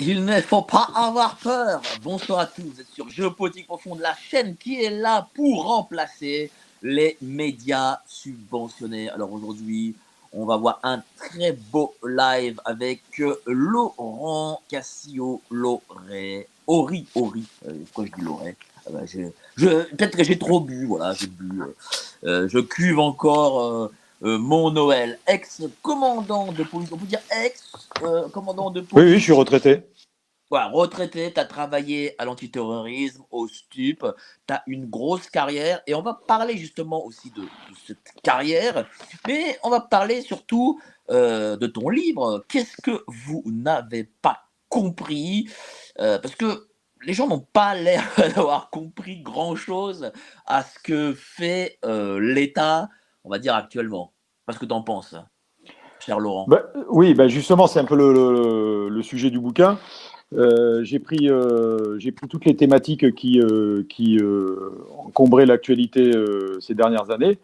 Il ne faut pas avoir peur. Bonsoir à tous, vous êtes sur Géopolitique Profonde, la chaîne qui est là pour remplacer les médias subventionnés. Alors aujourd'hui, on va voir un très beau live avec euh, Laurent Cassio Loré. Ori, Ori. Euh, pourquoi je dis Loré je- je- Peut-être que j'ai trop bu, voilà, j'ai bu. euh, je cuve encore euh, euh, mon Noël. Ex-commandant de police, on peut dire ex-commandant de police. Oui, oui, je suis retraité. Voilà, retraité, tu as travaillé à l'antiterrorisme, au STUP, tu as une grosse carrière et on va parler justement aussi de, de cette carrière, mais on va parler surtout euh, de ton livre. Qu'est-ce que vous n'avez pas compris? Euh, Parce que les gens n'ont pas l'air d'avoir compris grand-chose à ce que fait euh, l'État, on va dire actuellement. Parce que tu en penses, cher Laurent. Bah, oui, bah justement, c'est un peu le, le- le sujet du bouquin. Euh, j'ai pris, euh, j'ai pris toutes les thématiques qui, euh, qui encombraient l'actualité ces dernières années.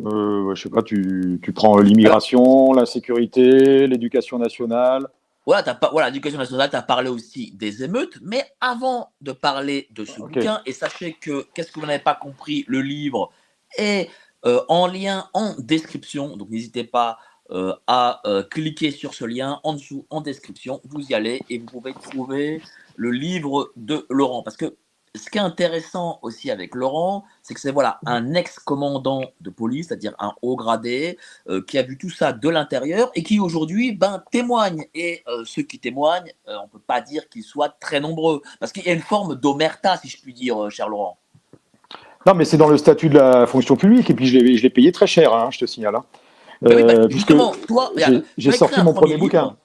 Je sais pas, tu, tu prends l'immigration, l'insécurité, l'éducation nationale. Voilà, l'éducation nationale, tu as parlé aussi des émeutes, mais avant de parler de ce bouquin, et sachez que, qu'est-ce que vous n'avez pas compris, le livre est en lien en description, donc n'hésitez pas euh, à euh, cliquer sur ce lien en dessous en description, vous y allez et vous pouvez trouver le livre de Laurent. Parce que ce qui est intéressant aussi avec Laurent, c'est que c'est voilà, un ex-commandant de police, c'est-à-dire un haut gradé, euh, qui a vu tout ça de l'intérieur et qui aujourd'hui ben, témoigne. Et euh, ceux qui témoignent, euh, on ne peut pas dire qu'ils soient très nombreux. Parce qu'il y a une forme d'omerta, si je puis dire, euh, cher Laurent. Non, mais c'est dans le statut de la fonction publique, et puis je l'ai payé très cher, hein, je te signale. hein. Ben oui, bah, Euh, justement, toi, j'ai- sorti mon premier bouquin.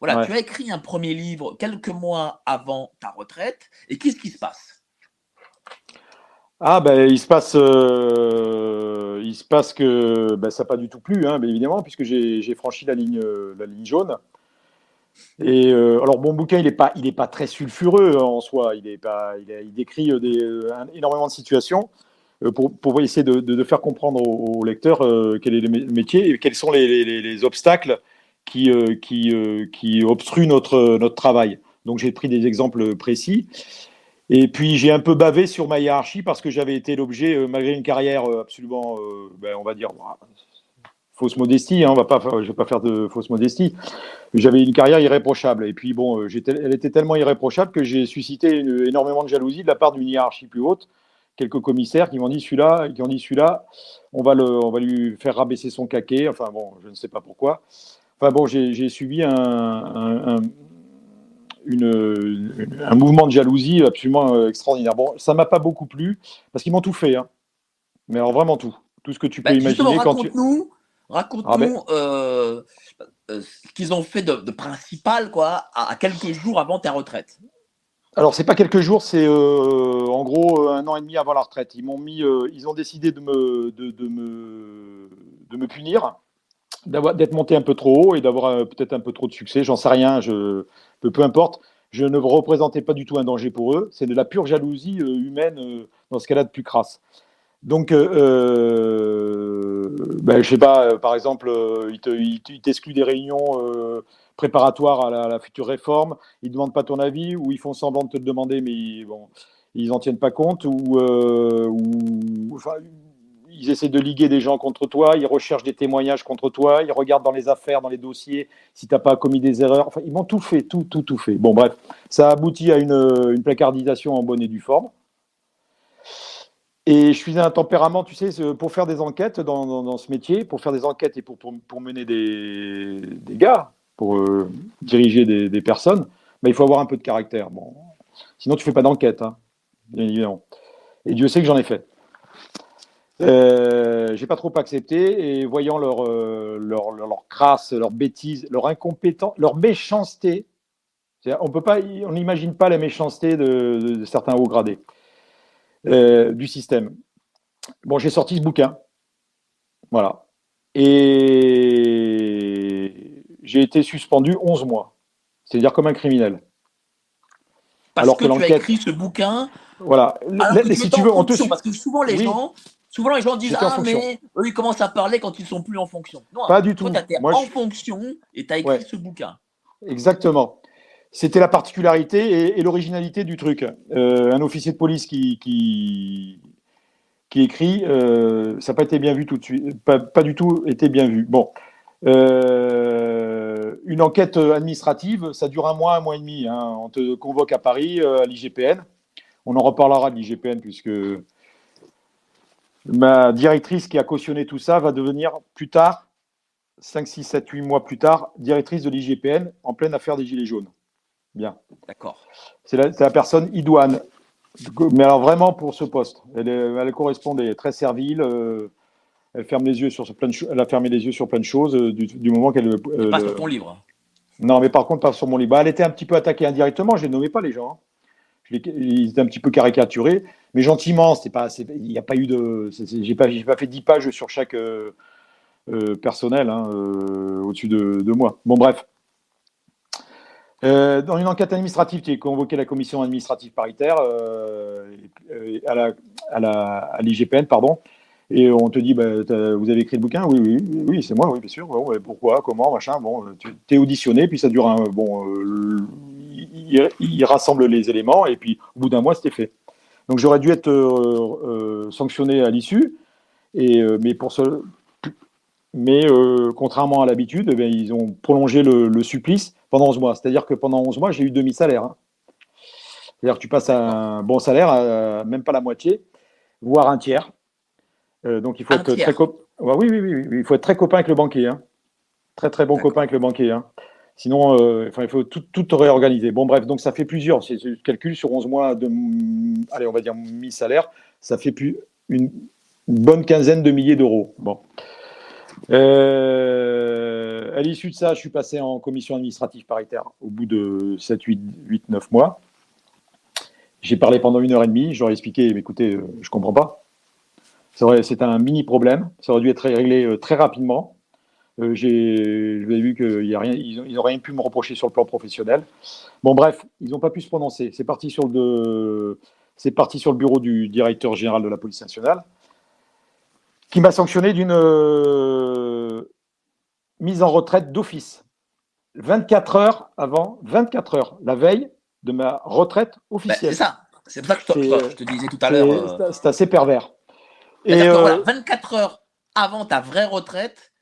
Voilà, Ouais. tu as écrit un premier livre quelques mois avant ta retraite. Et qu'est-ce qui se passe? Ah ben il se passe, euh, il se passe que ben, ça n'a pas du tout plu, hein, bien évidemment, puisque j'ai j'ai franchi la ligne, euh, la ligne jaune. Euh, alors mon bouquin il n'est pas, il est pas très sulfureux hein, en soi, il décrit euh, euh, énormément de situations pour, essayer de, faire comprendre aux, lecteurs quel est le mé- métier et quels sont les, les- les- les obstacles qui, obstruent notre, travail. Donc j'ai pris des exemples précis. Et puis j'ai un peu bavé sur ma hiérarchie parce que j'avais été l'objet, malgré une carrière absolument, ben, on va dire, ouah, fausse modestie, hein, on va pas, je vais pas faire de fausse modestie. J'avais une carrière irréprochable. Et puis bon, euh, elle était tellement irréprochable que j'ai suscité une- énormément de jalousie de la part d'une hiérarchie plus haute. Quelques commissaires qui m'ont dit celui-là, qui ont dit celui-là, on va le, on va lui faire rabaisser son caquet. Enfin bon, je ne sais pas pourquoi. Enfin bon, j'ai, subi un, un- un- une- une- un mouvement de jalousie absolument euh, extraordinaire. Bon, ça m'a pas beaucoup plu parce qu'ils m'ont tout fait, hein. mais alors vraiment tout, tout ce que tu peux Ben, Justement, imaginer quand tu. raconte-nous raconte-nous Ah ben. euh, euh, ce qu'ils ont fait de, de principal quoi, à, à quelques jours avant ta retraite. Alors c'est pas quelques jours, c'est euh, en gros un an et demi avant la retraite. Ils m'ont mis, euh, ils ont décidé de me, de, de me, de me punir, d'être monté un peu trop haut et d'avoir euh, peut-être un peu trop de succès. J'en sais rien, je, peu, peu importe. Je ne représentais pas du tout un danger pour eux. C'est de la pure jalousie humaine dans ce cas-là de plus crasse. Donc, euh, euh, ben, je sais pas, euh, par exemple, euh, ils te- ils te- ils t'excluent des réunions préparatoires à la, future réforme, ils ne demandent pas ton avis, ou ils font semblant de te le demander, mais ils, bon, ils n'en tiennent pas compte, ou, euh, ou- enfin, ils essaient de liguer des gens contre toi, ils recherchent des témoignages contre toi, ils regardent dans les affaires, dans les dossiers, si tu n'as pas commis des erreurs. Enfin, ils m'ont tout fait, tout, tout, tout fait. Bon, bref, ça aboutit à une, une placardisation en bonne et due forme. Et je suis un tempérament, tu sais, pour faire des enquêtes dans, dans- ce métier, pour faire des enquêtes et pour, pour, pour mener des, des gars, pour euh, diriger des, des personnes, bah, il faut avoir un peu de caractère. Bon, sinon tu fais pas d'enquête, hein, bien évidemment. Et Dieu sait que j'en ai fait. Euh, j'ai pas trop accepté et voyant leur, euh, leur, leur, crasse, leur bêtise, leur incompétence, leur méchanceté, on n'imagine pas la méchanceté de- de certains hauts gradés euh, du système. Bon, j'ai sorti ce bouquin, voilà, et j'ai été suspendu 11 mois, c'est-à-dire comme un criminel. Parce Alors que, que tu as écrit ce bouquin. Voilà. alors que tu si tu en veux, on te fonction, su- Parce que souvent les Oui. gens, souvent les gens disent en ah mais eux ils commencent à parler quand ils sont plus en fonction. Non, Pas du toi tout. tu été Moi, en je- fonction et tu as écrit Ouais. ce bouquin. Exactement. C'était la particularité et, l'originalité du truc. Euh, un officier de police qui, écrit, euh, ça n'a pas été bien vu tout de suite, pas, du tout été bien vu. Bon, Euh, une enquête administrative, ça dure un mois, un mois et demi. hein. On te convoque à Paris, à l'IGPN. On en reparlera de l'IGPN puisque ma directrice qui a cautionné tout ça va devenir plus tard 5, 6, 7, 8 mois plus tard, directrice de l'IGPN en pleine affaire des Gilets jaunes. Bien. D'accord. C'est la, personne idoine. Mais alors vraiment pour ce poste. Elle, est- elle correspond, elle est très servile. euh, elle, ferme les yeux sur plein de elle a fermé les yeux sur plein de choses euh, du, du moment qu'elle. euh, Pas sur ton livre. Non, mais par contre, pas sur mon livre. Bah, elle était un petit peu attaquée indirectement. Je ne nommais pas les gens. hein. Je les- ils étaient un petit peu caricaturés, mais gentiment. C'est pas, il n'y a pas eu de. J'ai pas, j'ai pas fait 10 pages sur chaque euh, personnel hein, au-dessus de, de moi. Bon, bref. Euh, dans une enquête administrative, tu es convoqué à la commission administrative paritaire euh, et- à l'IGPN, pardon. Et on te dit, bah, vous avez écrit le bouquin? Oui, oui, oui, c'est moi, oui, bien sûr. Pourquoi Comment Machin. Bon, tu es auditionné, puis ça dure un. Bon, euh, il, il rassemble les éléments, et puis au bout d'un mois, c'était fait. Donc j'aurais dû être euh, euh, sanctionné à l'issue, euh, mais pour ce. Mais euh, contrairement à l'habitude, eh ils ont prolongé le supplice pendant 11 mois. C'est-à-dire que pendant 11 mois, j'ai eu demi-salaire. hein. C'est-à-dire que tu passes à un bon salaire, à même pas la moitié, voire un tiers. Euh, donc il faut Un être tiers. très cop- Ouais, oui, oui, oui, oui, il faut être très copain avec le banquier. hein. Très très bon copain avec le banquier. hein. Sinon, euh, il faut tout, tout réorganiser. Bon, bref, donc ça fait plusieurs. Si tu calcules sur 11 mois de, allez, on va dire mi-salaire, ça fait plus une, une bonne quinzaine de milliers d'euros. Bon. Euh, à l'issue de ça, je suis passé en commission administrative paritaire au bout de 7, 8, 8 9 mois. J'ai parlé pendant une heure et demie. Ai expliqué, mais écoutez, euh, je comprends pas. C'est un mini problème. Ça aurait dû être réglé euh, très rapidement. Euh, j'ai- vu qu'ils n'ont rien pu me reprocher sur le plan professionnel. Bon, bref, ils n'ont pas pu se prononcer. C'est parti sur le bureau du directeur général de la police nationale, qui m'a sanctionné d'une euh, mise en retraite d'office. 24 heures avant, 24 heures, la veille de ma retraite Bah, officielle. c'est ça. C'est pour ça que je te, C'est, je te disais tout à l'heure. euh, c'est- assez pervers. Et C'est-à-dire que, euh, voilà, 24 heures avant ta vraie retraite,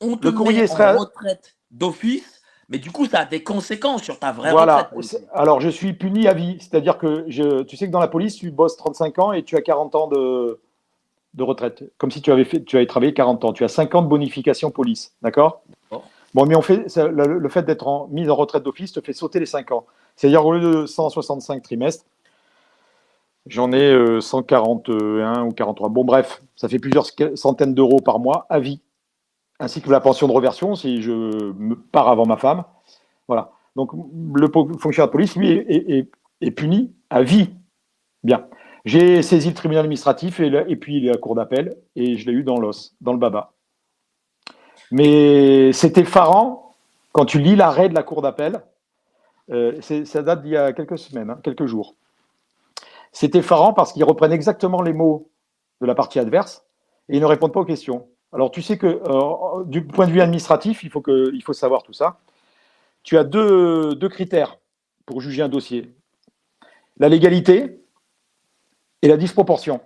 on te Le courrier met sera- en retraite d'office, mais du coup, ça a des conséquences sur ta vraie Voilà. retraite. Alors, je suis puni à vie. C'est-à-dire que je, tu sais que dans la police, tu bosses 35 ans et tu as 40 ans de, de retraite. Comme si tu avais, fait, tu avais travaillé 40 ans. Tu as 5 ans de bonification police. D'accord? Bon, mais on fait, ça- le, le fait d'être en, mis en retraite d'office te fait sauter les 5 ans. C'est-à-dire, au lieu de 165 trimestres, j'en ai euh, 141 ou 43. Bon, bref, ça fait plusieurs centaines d'euros par mois à vie. Ainsi que la pension de reversion si je me pars avant ma femme. Voilà. Donc, le fonctionnaire de police, lui, est, est- est- est puni à vie. Bien. J'ai saisi le tribunal administratif et, la- et puis la cour d'appel et je l'ai eu dans l'os, dans le baba. Mais c'est effarant quand tu lis l'arrêt de la cour d'appel. euh, ça date d'il y a quelques semaines, hein, quelques jours. C'est effarant parce qu'ils reprennent exactement les mots de la partie adverse et ils ne répondent pas aux questions. Alors, tu sais que euh, du point de vue administratif, il faut, que, il faut savoir tout ça. Tu as deux, deux critères pour juger un dossier la légalité et la disproportion.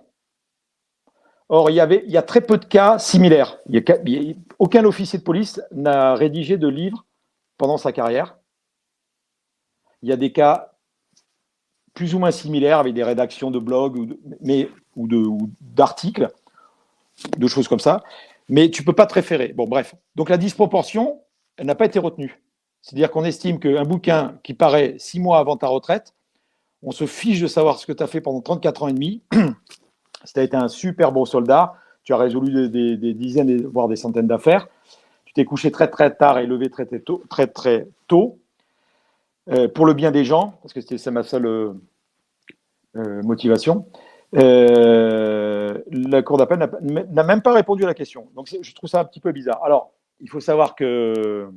Or, il y, avait, il y a très peu de cas similaires. Aucun officier de police n'a rédigé de livre pendant sa carrière. Il y a des cas plus ou moins similaires avec des rédactions de blogs ou ou de- d'articles, de choses comme ça. Mais tu ne peux pas te référer. Bon, bref. Donc la disproportion, elle n'a pas été retenue. C'est-à-dire qu'on estime qu'un bouquin qui paraît six mois avant ta retraite, on se fiche de savoir ce que tu as fait pendant 34 ans et demi. tu as été un super bon soldat, tu as résolu des, dizaines, voire des centaines d'affaires, tu t'es couché très très tard et levé très très tôt, très, très tôt euh, pour le bien des gens, parce que c'est ma seule euh, euh, motivation. la Cour d'appel n'a même pas répondu à la question. Donc je trouve ça un petit peu bizarre. Alors, il faut savoir que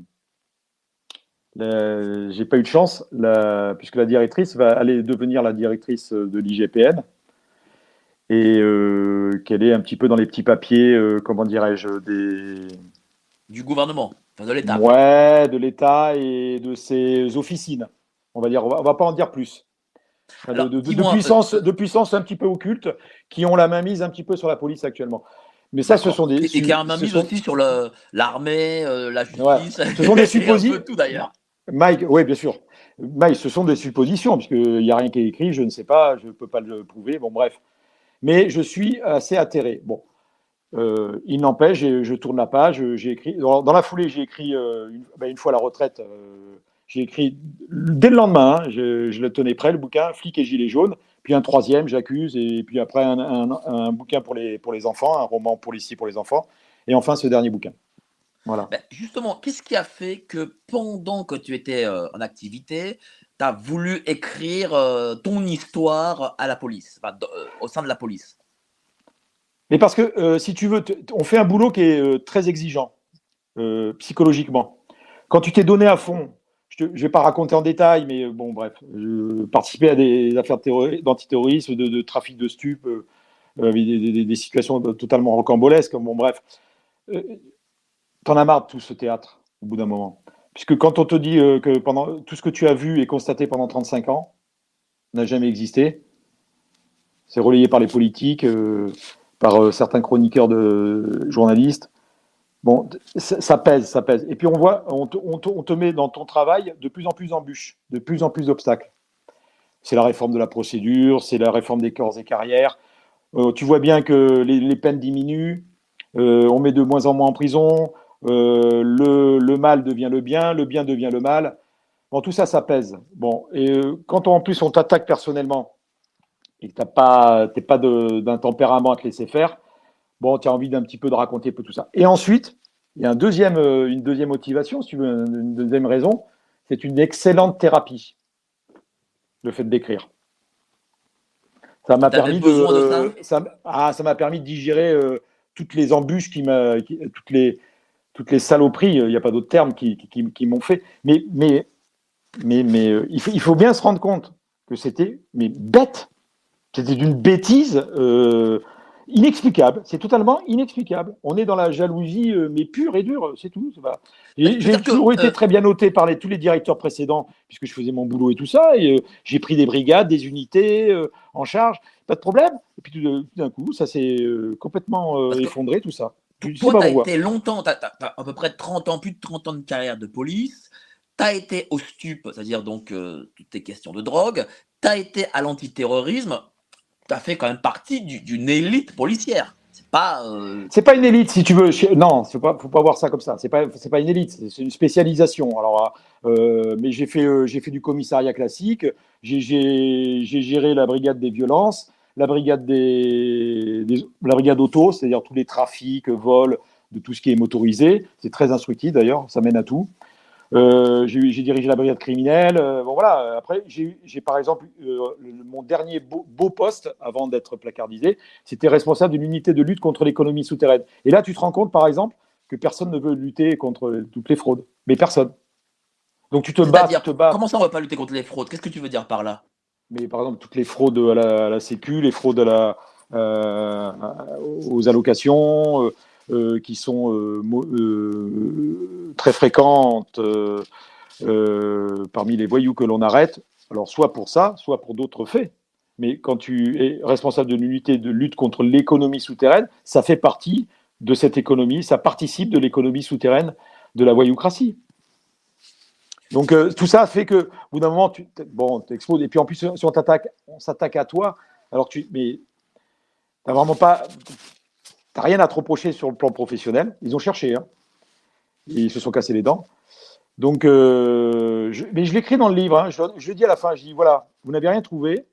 j'ai pas eu de chance, puisque la directrice va aller devenir la directrice de l'IGPN et qu'elle est un petit peu dans les petits papiers, comment dirais-je, des du gouvernement, enfin de l'État. Ouais, de l'État et de ses officines. On va dire, on va, pas en dire plus. de, puissance, euh, de puissance un petit peu occulte qui ont la main mise un petit peu sur la police actuellement. Mais ça, ce sont des. Et, qui a la main mise aussi sur l'armée, euh, la justice. Ce sont des suppositions. tout d'ailleurs. Mike, oui, bien sûr. Mike, ce sont des suppositions, puisqu'il n'y a rien qui est écrit, je ne sais pas, je ne peux pas le prouver, bon, bref. Mais je suis assez atterré. Bon, euh, il n'empêche, je tourne la page, j'ai écrit. Dans, la foulée, j'ai écrit euh, ben, une, fois la retraite. Euh, j'ai écrit dès le lendemain. Hein, je, le tenais prêt, le bouquin Flic et gilet jaune. Puis un troisième, j'accuse, et puis après un, bouquin pour les, pour les enfants, un roman policier pour les enfants, et enfin ce dernier bouquin. Voilà. Ben, justement, qu'est-ce qui a fait que pendant que tu étais en activité, tu as voulu écrire ton histoire à la police, au sein de la police? Mais parce que euh, si tu veux, on fait un boulot qui est euh, très exigeant euh, psychologiquement. Quand tu t'es donné à fond, je ne vais pas raconter en détail, mais bon, bref, je participais à des affaires d'antiterrorisme, de, de, trafic de stupes, des, des, situations totalement rocambolesques. Bon, bref, t'en as marre de tout ce théâtre au bout d'un moment. Puisque quand on te dit que pendant tout ce que tu as vu et constaté pendant 35 ans n'a jamais existé, c'est relayé par les politiques par euh, certains chroniqueurs de journalistes. Bon, ça, pèse, ça pèse. Et puis on voit, on te, met dans ton travail de plus en plus d'embûches, de plus en plus d'obstacles. C'est la réforme de la procédure, c'est la réforme des corps et carrières. Euh, tu vois bien que les, peines diminuent, euh, on met de moins en moins en prison, le, mal devient le bien, le bien devient le mal. Bon, tout ça, ça pèse. Bon, et quand en plus on t'attaque personnellement, et que tu n'es pas, pas d'un tempérament à te laisser faire, bon, tu as envie d'un petit peu de raconter un peu tout ça. Et ensuite, il y a un deuxième, euh, une deuxième motivation, si tu veux, une deuxième raison, c'est une excellente thérapie, le fait d'écrire. Ça m'a permis de, ça, ah, ça m'a permis de digérer euh, toutes les embûches qui m'a, toutes les, toutes les saloperies, il n'y a pas d'autre terme qui, qui, qui m'ont fait. Mais, mais, mais, mais euh, il, faut, il faut bien se rendre compte que c'était mais bête c'était d'une bêtise euh, inexplicable. C'est totalement inexplicable. On est dans la jalousie, euh, mais pure et dure, c'est tout. J'ai toujours été euh, très bien noté par tous les directeurs précédents, puisque je faisais mon boulot et tout ça. Et j'ai pris des brigades, des unités en charge, pas de problème. Et puis tout d'un coup, ça s'est complètement effondré, tout ça. Toi, tu as été longtemps, tu as, à peu près 30 ans, plus de 30 ans de carrière de police. Tu as été au stup, c'est-à-dire donc toutes tes questions de drogue. Tu as été à l'antiterrorisme tu as fait quand même partie d'une élite policière. C'est pas. Euh, c'est pas une élite, si tu veux. Non, il ne faut pas voir ça comme ça. C'est pas, pas une élite, c'est une spécialisation. Alors, euh, mais j'ai fait, euh, j'ai fait du commissariat classique. J'ai géré la brigade des violences, la brigade des, la brigade auto, c'est-à-dire tous les trafics, vols, de tout ce qui est motorisé. C'est très instructif d'ailleurs, ça mène à tout. Euh, j'ai dirigé la brigade criminelle. Euh, bon, voilà. Après, j'ai par exemple euh, mon dernier beau, poste avant d'être placardisé, c'était responsable d'une unité de lutte contre l'économie souterraine. Et là, tu te rends compte, par exemple, que personne ne veut lutter contre toutes les fraudes. Mais personne. Donc tu te bats, tu te bats. Comment ça, on ne va pas lutter contre les fraudes? Qu'est-ce que tu veux dire par là? Mais par exemple, toutes les fraudes à la, Sécu, les fraudes la, aux allocations. Euh, qui sont euh, euh, très fréquentes parmi les voyous que l'on arrête. Alors, soit pour ça, soit pour d'autres faits. Mais quand tu es responsable d'une unité de lutte contre l'économie souterraine, ça fait partie de cette économie, ça participe de l'économie souterraine de la voyoucratie. Donc tout ça fait que, au bout d'un moment, tu bon, t'exposes. Et puis en plus, si on t'attaque, on s'attaque à toi, alors tu, mais t'as vraiment pas, T'as rien à te reprocher sur le plan professionnel. Ils ont cherché. Hein. Ils se sont cassés les dents. Donc, euh, je, mais je l'écris dans le livre. hein. Je, le dis à la fin. Je dis voilà, vous n'avez rien trouvé,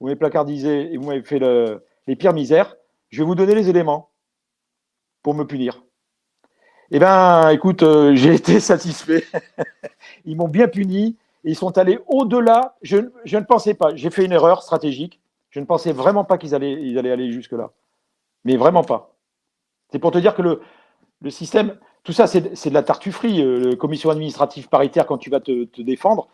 vous m'avez placardisé et vous m'avez fait le- les pires misères. Je vais vous donner les éléments pour me punir. Eh ben, écoute, euh, j'ai été satisfait. ils m'ont bien puni. Et ils sont allés au-delà. Je, je ne pensais pas. J'ai fait une erreur stratégique. Je ne pensais vraiment pas qu'ils allaient, ils allaient aller jusque-là. Mais vraiment pas. C'est pour te dire que le, le système, tout ça, c'est c'est de la tartufferie. Euh, commission administrative paritaire, quand tu vas te, te défendre,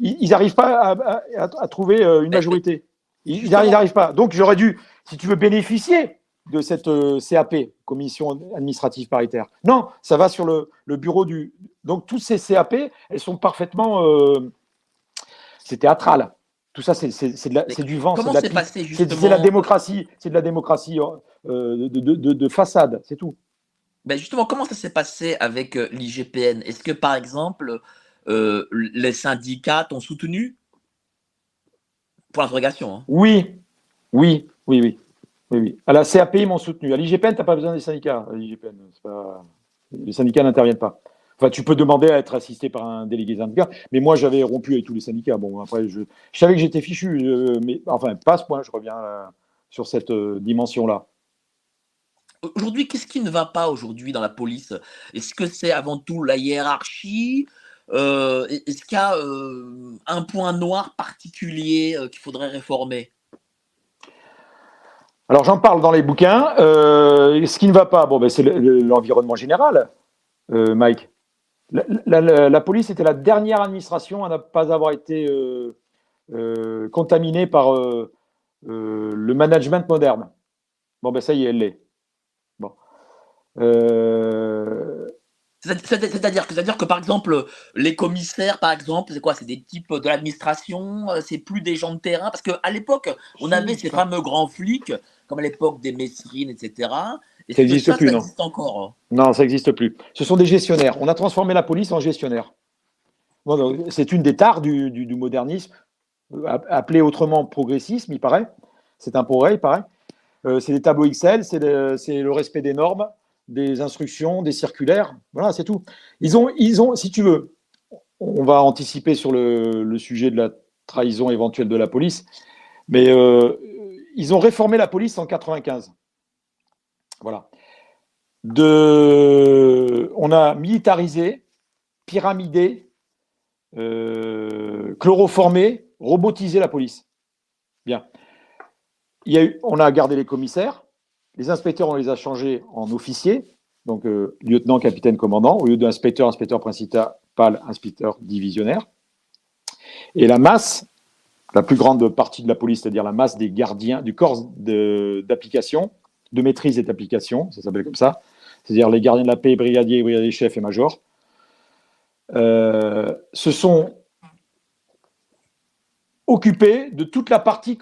ils n'arrivent pas à, à- à- à trouver euh, une majorité. Ils n'arrivent pas. Donc, j'aurais dû, si tu veux bénéficier de cette euh, CAP, commission administrative paritaire. Non, ça va sur le, le bureau du. Donc, toutes ces CAP, elles sont parfaitement. euh, c'est théâtral. Tout ça, c'est c'est- c'est c'est du vent. c'est Comment pipe. passé C'est justement c'est la démocratie, c'est de la démocratie euh, de, de- de- de façade, c'est tout. Ben justement, comment ça s'est passé avec l'IGPN? Est-ce que, par exemple, euh, les syndicats t'ont soutenu? Pour l'interrogation. Hein. Oui, oui, oui, oui. Oui, oui. À la CAP, ils m'ont soutenu. À l'IGPN, tu n'as pas besoin des syndicats. Les syndicats n'interviennent pas. Enfin, tu peux demander à être assisté par un délégué syndicat, mais moi, j'avais rompu avec tous les syndicats. Bon, après, je, savais que j'étais fichu, euh, mais enfin, pas à ce point, je reviens euh, sur cette euh, dimension-là. Aujourd'hui, qu'est-ce qui ne va pas aujourd'hui dans la police? Est-ce que c'est avant tout la hiérarchie? Est-ce qu'il y a un point noir particulier qu'il faudrait réformer? Alors, j'en parle dans les bouquins. Euh, ce qui ne va pas, bon, ben, c'est le- le- l'environnement général, euh, Mike. La, la- la- la police était la dernière administration à ne pas avoir été euh, contaminée par le management moderne. Bon, ben ça y est, elle l'est. Bon. C'est-à-dire que, que, par exemple, les commissaires, par exemple, c'est quoi? C'est des types de l'administration C'est plus des gens de terrain? Parce qu'à l'époque, on avait ces fameux grands flics, comme à l'époque des Messrines, etc. Ça que existe ça, plus, ça non existe encore hein Non, ça n'existe plus. Ce sont des gestionnaires. On a transformé la police en gestionnaire. C'est une des tares du, du- du modernisme, euh, app- appelé autrement progressisme, il paraît. C'est un progrès, il paraît. Euh, c'est des tableaux Excel, c'est le, c'est le respect des normes, des instructions, des circulaires. Voilà, c'est tout. Ils ont, ils ont, si tu veux, on va anticiper sur le, le sujet de la trahison éventuelle de la police, mais euh, ils ont réformé la police en 95. Voilà. On a militarisé, pyramidé, euh, chloroformé, robotisé la police. Bien. Il y a eu, on a gardé les commissaires, les inspecteurs, on les a changés en officiers, donc euh, lieutenant, capitaine, commandant, au lieu d'inspecteur, inspecteur principal, inspecteur divisionnaire. Et la masse, la plus grande partie de la police, c'est-à-dire la masse des gardiens, du corps d'application, de maîtrise et d'application, ça s'appelle comme ça, c'est-à-dire les gardiens de la paix, brigadiers, brigadiers chefs et majors, euh, se sont occupés de toute la partie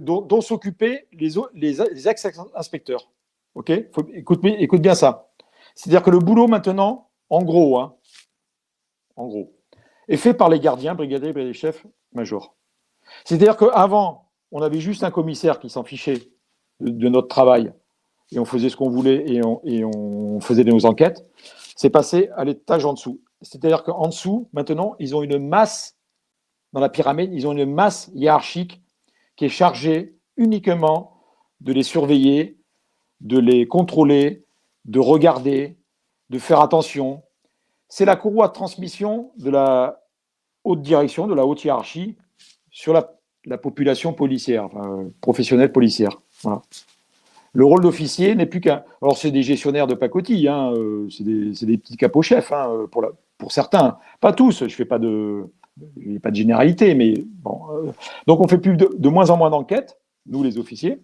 dont, s'occupaient les, ex-inspecteurs. Ok? Faut- écoute, bien- écoute bien ça. C'est-à-dire que le boulot maintenant, en gros, hein, en gros, est fait par les gardiens, brigadiers, brigadiers chefs, majors. C'est-à-dire qu'avant, on avait juste un commissaire qui s'en fichait de, de notre travail et on faisait ce qu'on voulait et on, et on faisait nos enquêtes. C'est passé à l'étage en dessous. C'est-à-dire qu'en dessous, maintenant, ils ont une masse, dans la pyramide, ils ont une masse hiérarchique qui est chargée uniquement de les surveiller, de les contrôler, de regarder, de faire attention. C'est la courroie de transmission de la haute direction, de la haute hiérarchie sur la, la population policière, professionnelle policière. Le rôle d'officier n'est plus qu'un. Alors, c'est des gestionnaires de pacotille, hein, euh, c'est des, petits capots chefs hein, euh, pour, pour certains. Pas tous, je ne fais pas de, pas de généralité, mais bon. euh, donc, on fait plus de, moins en moins d'enquêtes, nous les officiers.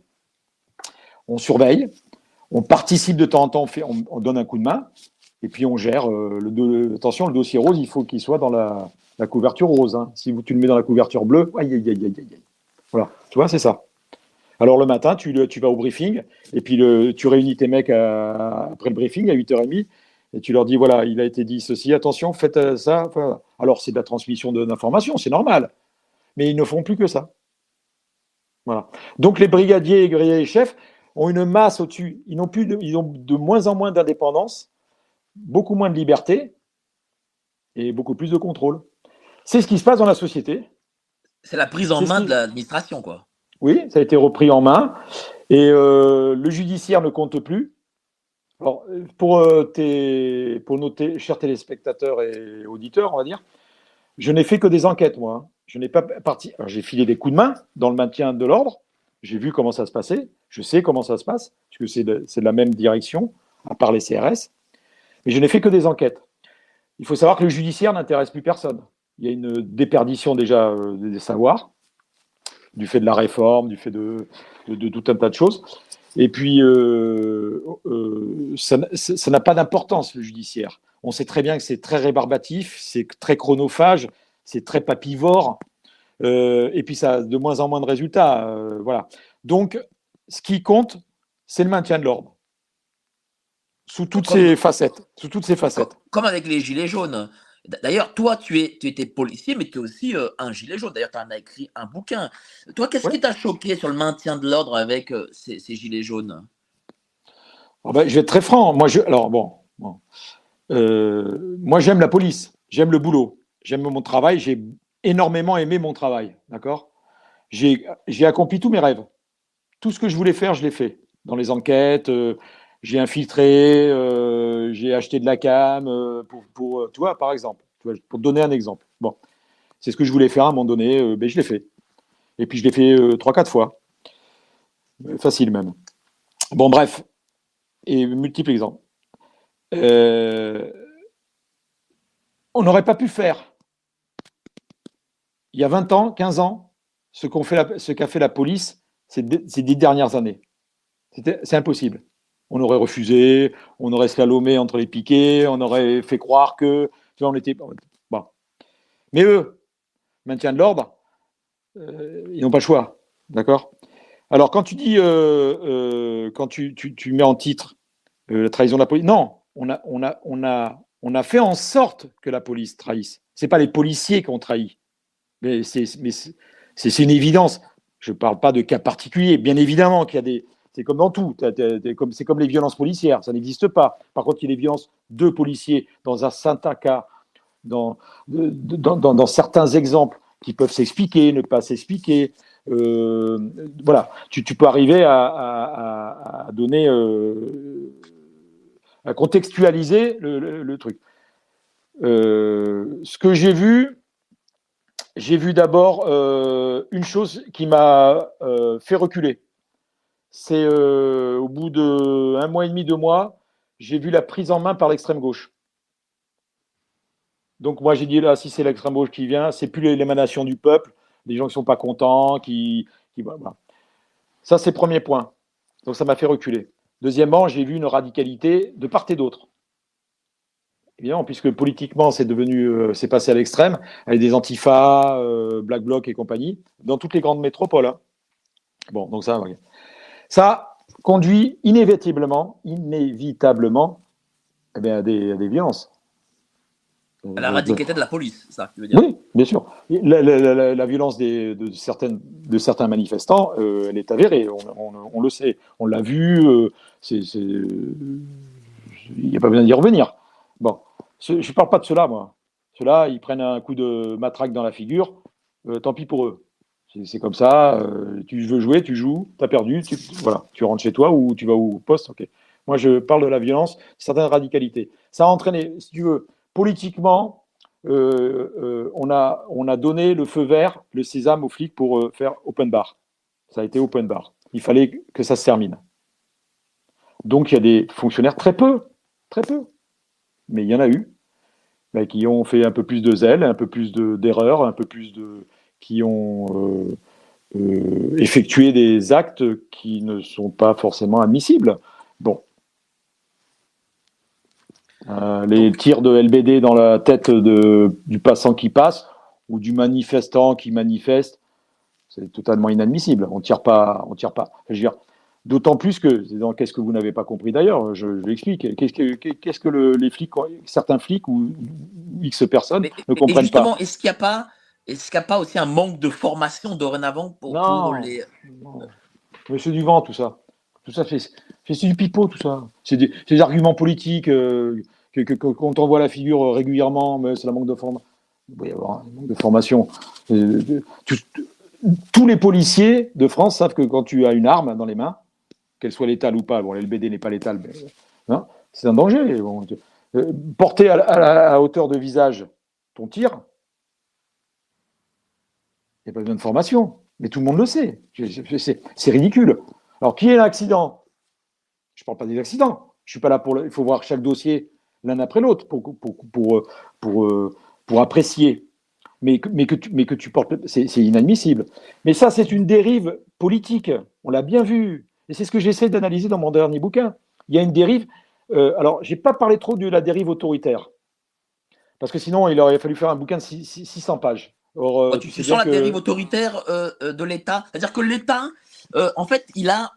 On surveille, on participe de temps en temps, on, fait, on, on donne un coup de main, et puis on gère. attention, le dossier rose, il faut qu'il soit dans la, la couverture rose. hein. Si tu le mets dans la couverture bleue, aïe, aïe, aïe, aïe, aïe. Voilà, tu vois, c'est ça. Alors le matin, tu, tu vas au briefing, et puis le, tu réunis tes mecs après le briefing à 8h30, et tu leur dis, voilà, il a été dit ceci, attention, faites euh, ça. Alors c'est de la transmission d'informations, c'est normal, mais ils ne font plus que ça. Voilà. Donc les brigadiers et brigadiers chefs ont une masse au-dessus, ils, n'ont plus ils ont de moins en moins d'indépendance, beaucoup moins de liberté, et beaucoup plus de contrôle. C'est ce qui se passe dans la société. C'est la prise en main qui- de l'administration, quoi. Oui, ça a été repris en main. Et euh, le judiciaire ne compte plus. Alors, pour, euh, tes, pour nos chers téléspectateurs et auditeurs, on va dire, je n'ai fait que des enquêtes, moi. hein. Je n'ai pas parti. alors, J'ai filé des coups de main dans le maintien de l'ordre. J'ai vu comment ça se passait. Je sais comment ça se passe, puisque c'est de, c'est de la même direction, à part les CRS. Mais je n'ai fait que des enquêtes. Il faut savoir que le judiciaire n'intéresse plus personne. Il y a une déperdition déjà euh, des savoirs, du fait de la réforme, du fait de, de, de tout un tas de choses. Et puis, euh, euh, ça n'a- pas d'importance, le judiciaire. On sait très bien que c'est très rébarbatif, c'est très chronophage, c'est très papivore, et puis ça a de moins en moins de résultats. voilà. Donc, ce qui compte, c'est le maintien de l'ordre, sous toutes Comme- ses facettes. Sous toutes ses facettes. Com- Comme avec les gilets jaunes. D'ailleurs, toi, tu, es, tu étais policier, mais tu es aussi euh, un gilet jaune. D'ailleurs, tu en as écrit un bouquin. Toi, qu'est-ce Ouais. qui t'a choqué sur le maintien de l'ordre avec euh, ces, ces gilets jaunes? Ah ben, je vais être très franc. Moi, je, alors bon, bon. Euh, moi j'aime la police, j'aime le boulot, j'aime mon travail. J'ai énormément aimé mon travail, d'accord? J'ai j'ai accompli tous mes rêves. Tout ce que je voulais faire, je l'ai fait. Dans les enquêtes, j'ai infiltré, euh, j'ai acheté de la cam euh, pour, pour euh, tu par exemple, pour te donner un exemple. Bon, c'est ce que je voulais faire à un moment donné, euh, ben, je l'ai fait. Et puis je l'ai fait trois, quatre fois, facile même. Bon, bref, et multiples exemples. On n'aurait pas pu faire, il y a 20 ans, 15 ans, ce qu'a fait la police ces, dix- ces dix dernières années. C'est impossible. On aurait refusé, on aurait slalomé entre les piquets, on aurait fait croire que. on était. Bon. Mais eux, maintien de l'ordre, euh, ils n'ont pas le choix. D'accord? Alors, quand tu dis, euh, euh, quand tu, mets en titre la trahison de la police, non, on a, on, a, fait en sorte que la police trahisse. Ce n'est pas les policiers qui ont trahi. Mais c'est une évidence. Je ne parle pas de cas particuliers. Bien évidemment qu'il y a des. C'est comme dans tout. C'est comme les violences policières. Ça n'existe pas. Par contre, il y a des violences de policiers dans un certain cas, dans, certains exemples qui peuvent s'expliquer, ne pas s'expliquer. Euh, voilà. Tu, peux arriver à, donner. euh, à contextualiser le, truc. Euh, ce que j'ai vu, j'ai vu d'abord une chose qui m'a fait reculer. C'est euh, au bout de un mois et demi, deux mois, j'ai vu la prise en main par l'extrême gauche. Donc moi j'ai dit là, si c'est l'extrême gauche qui vient, c'est plus l'émanation du peuple, des gens qui sont pas contents, qui, qui voilà. Ça c'est premier point. Donc ça m'a fait reculer. Deuxièmement, j'ai vu une radicalité de part et d'autre. Évidemment, puisque politiquement, c'est devenu, euh, c'est passé à l'extrême, avec des antifas, euh, Black Bloc et compagnie, dans toutes les grandes métropoles. hein. Bon, donc ça. Ça conduit inévitablement, inévitablement, eh bien, à, des, à des violences. À la Euh, radicalité de la police, ça, tu veux dire oui, bien sûr. La, la- la- la- la violence des- de, certaines, de certains manifestants, euh, elle est avérée. On, on- on le sait. On l'a vu. euh, c'est- c'est- Il n'y a pas besoin d'y revenir. Bon, je ne parle pas de cela, moi. Ceux-là, ils prennent un coup de matraque dans la figure. euh, tant pis pour eux. C'est- comme ça. euh, tu veux jouer, tu joues. Tu as perdu. Tu, voilà, tu rentres chez toi ou tu vas au poste. Moi, je parle de la violence, certaines radicalités. Ça a entraîné, si tu veux, politiquement, euh, euh, on, a, on a donné le feu vert, le sésame aux flics pour faire open bar. Ça a été open bar. Il fallait que ça se termine. Donc il y a des fonctionnaires, très peu, très peu, mais il y en a eu, bah, qui ont fait un peu plus de zèle, un peu plus de- d'erreurs, un peu plus de. Qui ont euh, euh, effectué des actes qui ne sont pas forcément admissibles. Bon. Euh, les tirs de LBD dans la tête de, du passant qui passe ou du manifestant qui manifeste, c'est totalement inadmissible. On tire pas, on tire pas. Je veux dire, d'autant plus que, qu'est-ce que vous n'avez pas compris d'ailleurs, je, je l'explique. Qu'est-ce que, qu'est-ce que le- les flics, certains flics ou, ou X personnes Mais, ne comprennent justement, pas. est-ce qu'il n'y a pas, est-ce qu'il n'y a pas aussi un manque de formation dorénavant pour, Non. pour les. Non. Mais c'est du vent, tout ça. Tout ça, c'est du pipeau, tout ça. C'est des, arguments politiques euh, que, que- que- qu'on t'envoie la figure régulièrement, mais c'est la manque de formation. Il doit y avoir un manque de formation. Euh, de- tout- tous les policiers de France savent que quand tu as une arme dans les mains, qu'elle soit létale ou pas, bon, l'LBD n'est pas létale, mais hein, c'est un danger. Bon, tu- euh, porter à hauteur de visage ton tir, il n'y a pas besoin de formation, mais tout le monde le sait. C'est ridicule. Alors, qui est l'accident? Je ne parle pas des accidents. Je suis pas là pour. le- Il faut voir chaque dossier l'un après l'autre pour, pour, pour, euh, pour, euh, pour apprécier. Mais, que- mais, que tu, mais que tu portes. C'est inadmissible. Mais ça, c'est une dérive politique. On l'a bien vu. Et c'est ce que j'essaie d'analyser dans mon dernier bouquin. Il y a une dérive. euh, alors, je n'ai pas parlé trop de la dérive autoritaire. Parce que sinon, il aurait fallu faire un bouquin de six- six- 600 pages. Or, Oh, tu, sais tu bien sens la que- dérive autoritaire euh, euh, de l'État? C'est-à-dire que l'État, en fait, il a,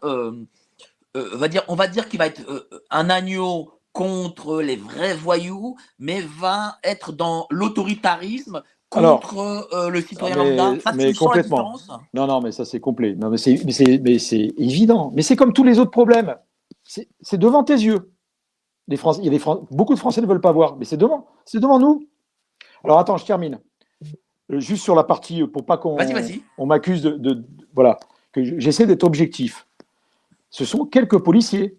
va dire, on va dire qu'il va être un agneau contre les vrais voyous, mais va être dans l'autoritarisme Alors, contre euh, le citoyen mais- lambda. Ça, mais la complètement. différence? Non, non, mais ça c'est complet. Non, mais c'est, mais c'est, évident. Mais c'est comme tous les autres problèmes. C'est, devant tes yeux. Les Français, Fran- beaucoup de Français ne veulent pas voir, mais c'est devant, c'est devant nous. Alors attends, je termine. Euh, Juste sur la partie, euh, pour pas qu'on on m'accuse de, de- de- voilà, que j'essaie d'être objectif. Ce sont quelques policiers.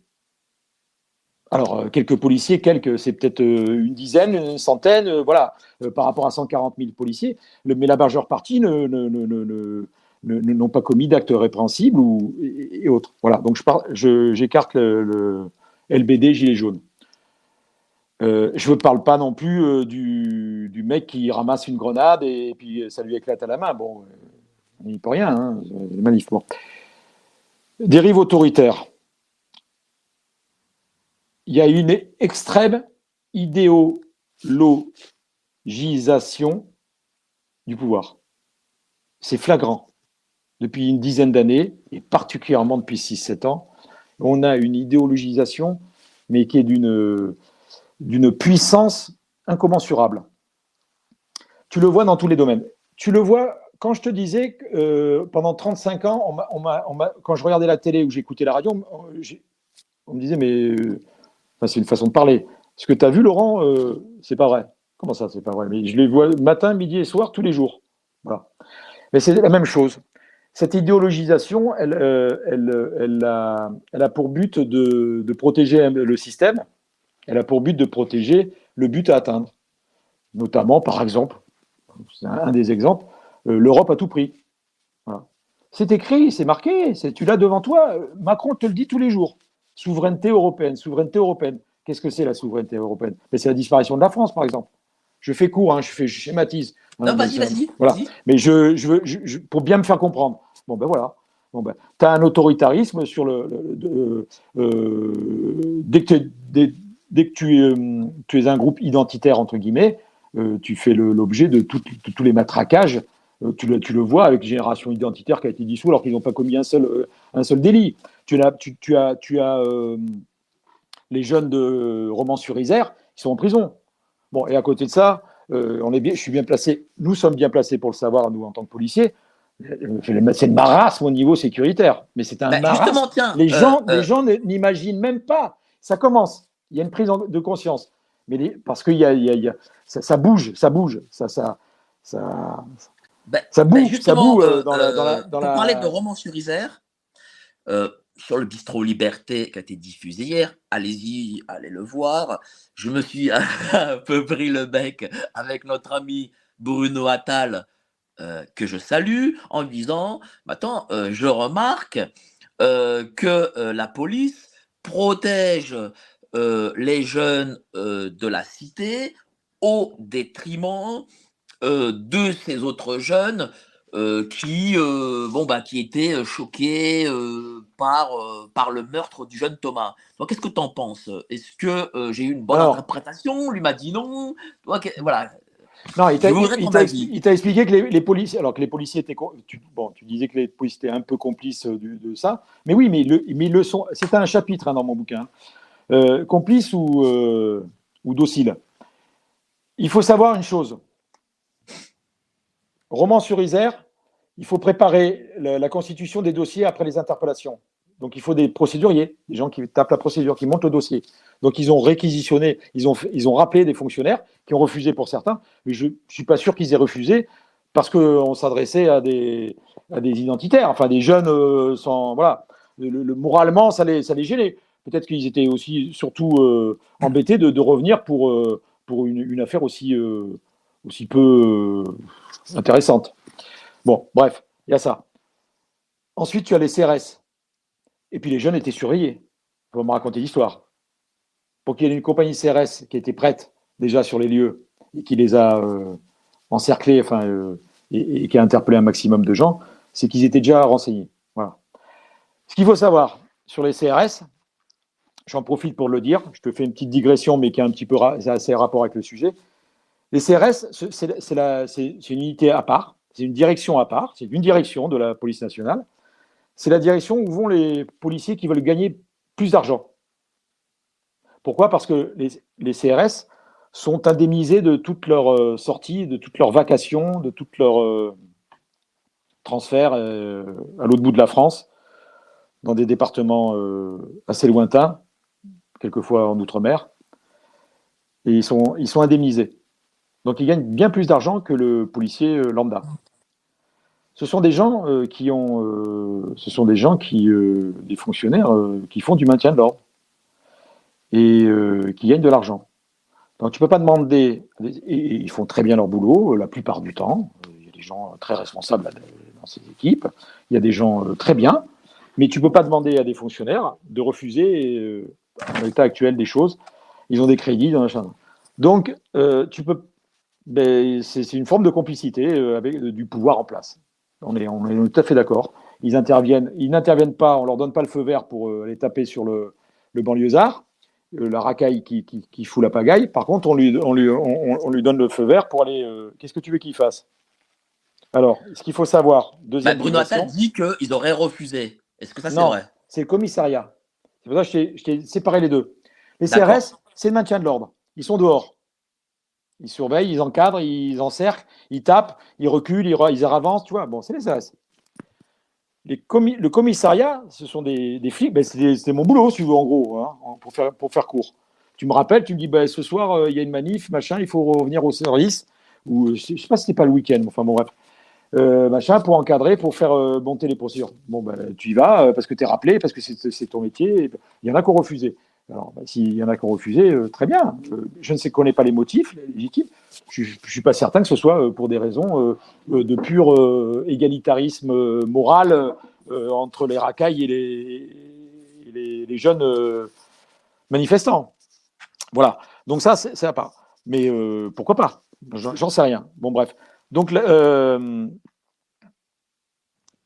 Alors, euh, quelques policiers, quelques, c'est peut-être une dizaine, une centaine, voilà, par rapport à 140 000 policiers. Mais la majeure partie ne, n'ont pas commis d'actes répréhensibles ou, et, et autres. Voilà, donc je par- je- j'écarte le, le LBD Gilet jaune. Euh, je ne parle pas non plus euh, du, mec qui ramasse une grenade et, puis ça lui éclate à la main. Bon, euh, il n'y peut rien, hein. Dérive autoritaire. Il y a une extrême idéologisation du pouvoir. C'est flagrant. Depuis une dizaine d'années, et particulièrement depuis 6-7 ans, on a une idéologisation, mais qui est d'une d'une puissance incommensurable. Tu le vois dans tous les domaines. Tu le vois quand je te disais euh, pendant 35 ans, quand je regardais la télé ou j'écoutais la radio, on, me disait, mais euh, c'est une façon de parler. Ce que tu as vu, Laurent, euh, c'est pas vrai. Comment ça, c'est pas vrai? Mais je les vois matin, midi et soir, tous les jours. Voilà. Mais c'est la même chose. Cette idéologisation, elle, a, pour but de protéger le système, elle a pour but de protéger le but à atteindre. Notamment, par exemple, c'est un, des exemples, euh, l'Europe à tout prix. Voilà. C'est écrit, c'est marqué, c'est- tu l'as devant toi. euh, Macron te le dit tous les jours. Souveraineté européenne, souveraineté européenne. Qu'est-ce que c'est la souveraineté européenne? C'est la disparition de la France, par exemple. Je fais court, hein, je, fais, je schématise. Non, Hein, vas-y, mais ça- vas-y. Voilà. vas-y. Mais je, je veux, je- pour bien me faire comprendre. Bon, ben voilà. Bon, ben, tu as un autoritarisme sur le. le- de- euh, dès que, dès, que tu, es, euh, tu es un groupe identitaire, entre guillemets, euh, tu fais l'objet de, tous les matraquages. Euh, tu, le, tu le vois avec Génération Identitaire qui a été dissous alors qu'ils n'ont pas commis un seul, un seul délit. Tu, as, tu, tu as, tu as euh, les jeunes de Romans-sur-Isère qui sont en prison. Bon, et à côté de ça, euh, on est bien, je suis bien placé, nous sommes bien placés pour le savoir, nous, en tant que policiers. C'est le marasme au niveau sécuritaire, mais c'est un Bah, marasme. tiens. Les euh, gens, les gens ne- n'imaginent même pas. Ça commence. Il y a une prise de conscience. Mais les- parce que y a, il y a- il y a- ça, ça bouge, ça bouge, ça, ça, ça, ça bah, bouge, ça bouge euh, euh, dans la. Dans la, euh, dans pour la- parler de Romans-sur-Isère, euh, sur le bistrot Liberté qui a été diffusé hier, allez-y, allez le voir. Je me suis un peu pris le bec avec notre ami Bruno Attal, que je salue, en disant bah, Attends, je remarque que la police protège euh, les jeunes euh, de la cité au détriment euh, de ces autres jeunes qui, bon, bah, qui étaient choqués par, par le meurtre du jeune Thomas. Toi, qu'est-ce que tu en penses? Est-ce que j'ai eu une bonne Alors- interprétation? Lui m'a dit non? Toi, voilà. Non, il t'a expliqué que les, les policiers, alors que les policiers étaient, tu, bon, tu disais que les policiers étaient un peu complices du- de, ça, mais oui, mais, le, mais ils le sont. C'est un chapitre hein, dans mon bouquin. Euh, complices ou, euh, ou dociles. Il faut savoir une chose. Roman sur Isère, il faut préparer la, constitution des dossiers après les interpellations. Donc il faut des procéduriers, des gens qui tapent la procédure, qui montent le dossier. Donc ils ont réquisitionné, ils ont, ils ont rappelé des fonctionnaires qui ont refusé pour certains, mais je ne suis pas sûr qu'ils aient refusé parce qu'on s'adressait à des, à identitaires, enfin des jeunes euh, sans. Voilà. Le, moralement, ça les, ça les gênait. Peut-être qu'ils étaient aussi surtout euh, embêtés de, revenir pour, euh, pour une, affaire aussi, aussi peu intéressante. Bon, bref, il y a ça. Ensuite, tu as les CRS. Et puis les jeunes étaient surveillés. Pour me raconter l'histoire. Pour qu'il y ait une compagnie CRS qui était prête déjà sur les lieux et qui les a euh, encerclés, enfin, euh, et, qui a interpellé un maximum de gens, c'est qu'ils étaient déjà renseignés. Voilà. Ce qu'il faut savoir sur les CRS, j'en profite pour le dire, je te fais une petite digression, mais qui a un petit peu assez rapport avec le sujet. Les CRS, c'est une unité à part, c'est une direction à part, c'est une direction de la police nationale c'est la direction où vont les policiers qui veulent gagner plus d'argent. Pourquoi? Parce que les, CRS sont indemnisés de toutes leurs euh, sorties, de toutes leurs vacations, de toutes leurs euh, transferts euh, à l'autre bout de la France, dans des départements assez lointains, quelquefois en Outre-mer. Et ils sont, ils sont indemnisés. Donc ils gagnent bien plus d'argent que le policier lambda ce sont des gens euh, qui ont, euh, ce sont des gens qui, euh, des fonctionnaires qui font du maintien de l'ordre et qui gagnent de l'argent. Donc tu peux pas demander, et ils font très bien leur boulot la plupart du temps. Il y a des gens très responsables dans ces équipes, il y a des gens très bien, mais tu peux pas demander à des fonctionnaires de refuser, l'état actuel des choses, ils ont des crédits dans la Donc tu peux, ben, c'est une forme de complicité avec du pouvoir en place. On est, on est tout à fait d'accord. Ils interviennent, ils n'interviennent pas, on leur donne pas le feu vert pour euh, aller taper sur le, le banlieusard, euh, la racaille qui, qui, fout la pagaille. Par contre, on lui, on lui, on, lui donne le feu vert pour aller. Euh, qu'est-ce que tu veux qu'il fasse? Alors, ce qu'il faut savoir, deuxième. Bah, Bruno Attal dit qu'ils auraient refusé. Est-ce que ça c'est vrai? C'est le commissariat. C'est pour ça que je t'ai séparé les deux. Les CRS, c'est le maintien de l'ordre. Ils sont dehors. Ils surveillent, ils encadrent, ils encerclent, ils tapent, ils reculent, ils, ils avancent, tu vois. Bon, c'est les SAS. Les le commissariat, ce sont des, flics, ben c'est mon boulot, si vous en gros, hein, pour, faire, pour faire court. Tu me rappelles, tu me dis, ben, ce soir, euh, il y a une manif, machin, il faut revenir au service, ou je ne sais pas si c'était pas le week-end, enfin bon, bref. Euh, machin, pour encadrer, pour faire euh, monter les procédures. Bon, ben, tu y vas parce que tu es rappelé, parce que c'est ton métier. Il y en a qui ont refusé. Alors, bah, s'il y en a qui ont refusé, euh, très bien. Euh, je ne sais, connais pas les motifs légitimes. Je ne suis pas certain que ce soit euh, pour des raisons de pur égalitarisme moral entre les racailles et les, les, jeunes manifestants. Voilà. Donc ça, c'est à part. Mais pourquoi pas? J'en sais rien. Bon, bref. Donc,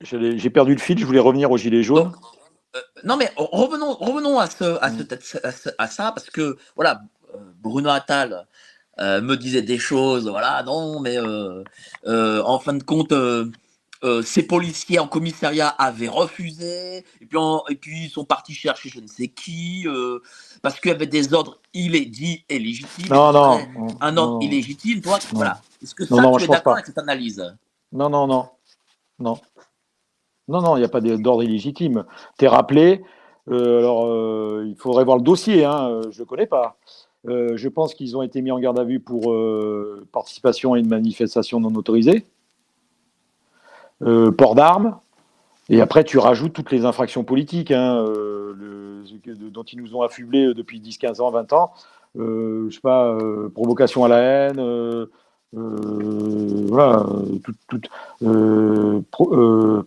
j'ai perdu le fil. Je voulais revenir au gilet jaune. Euh, non, mais revenons, revenons à, ce, à, ce, à, ça, parce que voilà, euh, Bruno Attal euh, me disait des choses, voilà, non, mais en fin de compte, ces policiers en commissariat avaient refusé, et puis, et puis ils sont partis chercher je ne sais qui, parce qu'il y avait des ordres illégitimes et légitimes. Non, non. Un ordre illégitime, toi, voilà. Est-ce que ça, non, tu es d'accord avec cette analyse? Non, non, non. Non. Non, non, il n'y a pas d'ordre illégitime. Tu es rappelé. Euh, alors, euh, il faudrait voir le dossier, hein, euh, je ne le connais pas. je pense qu'ils ont été mis en garde à vue pour participation à une manifestation non autorisée, port d'armes, et après tu rajoutes toutes les infractions politiques hein, dont ils nous ont affublés depuis 10, 15 ans, 20 ans. je sais pas, provocation à la haine, euh, voilà, tout, euh, euh,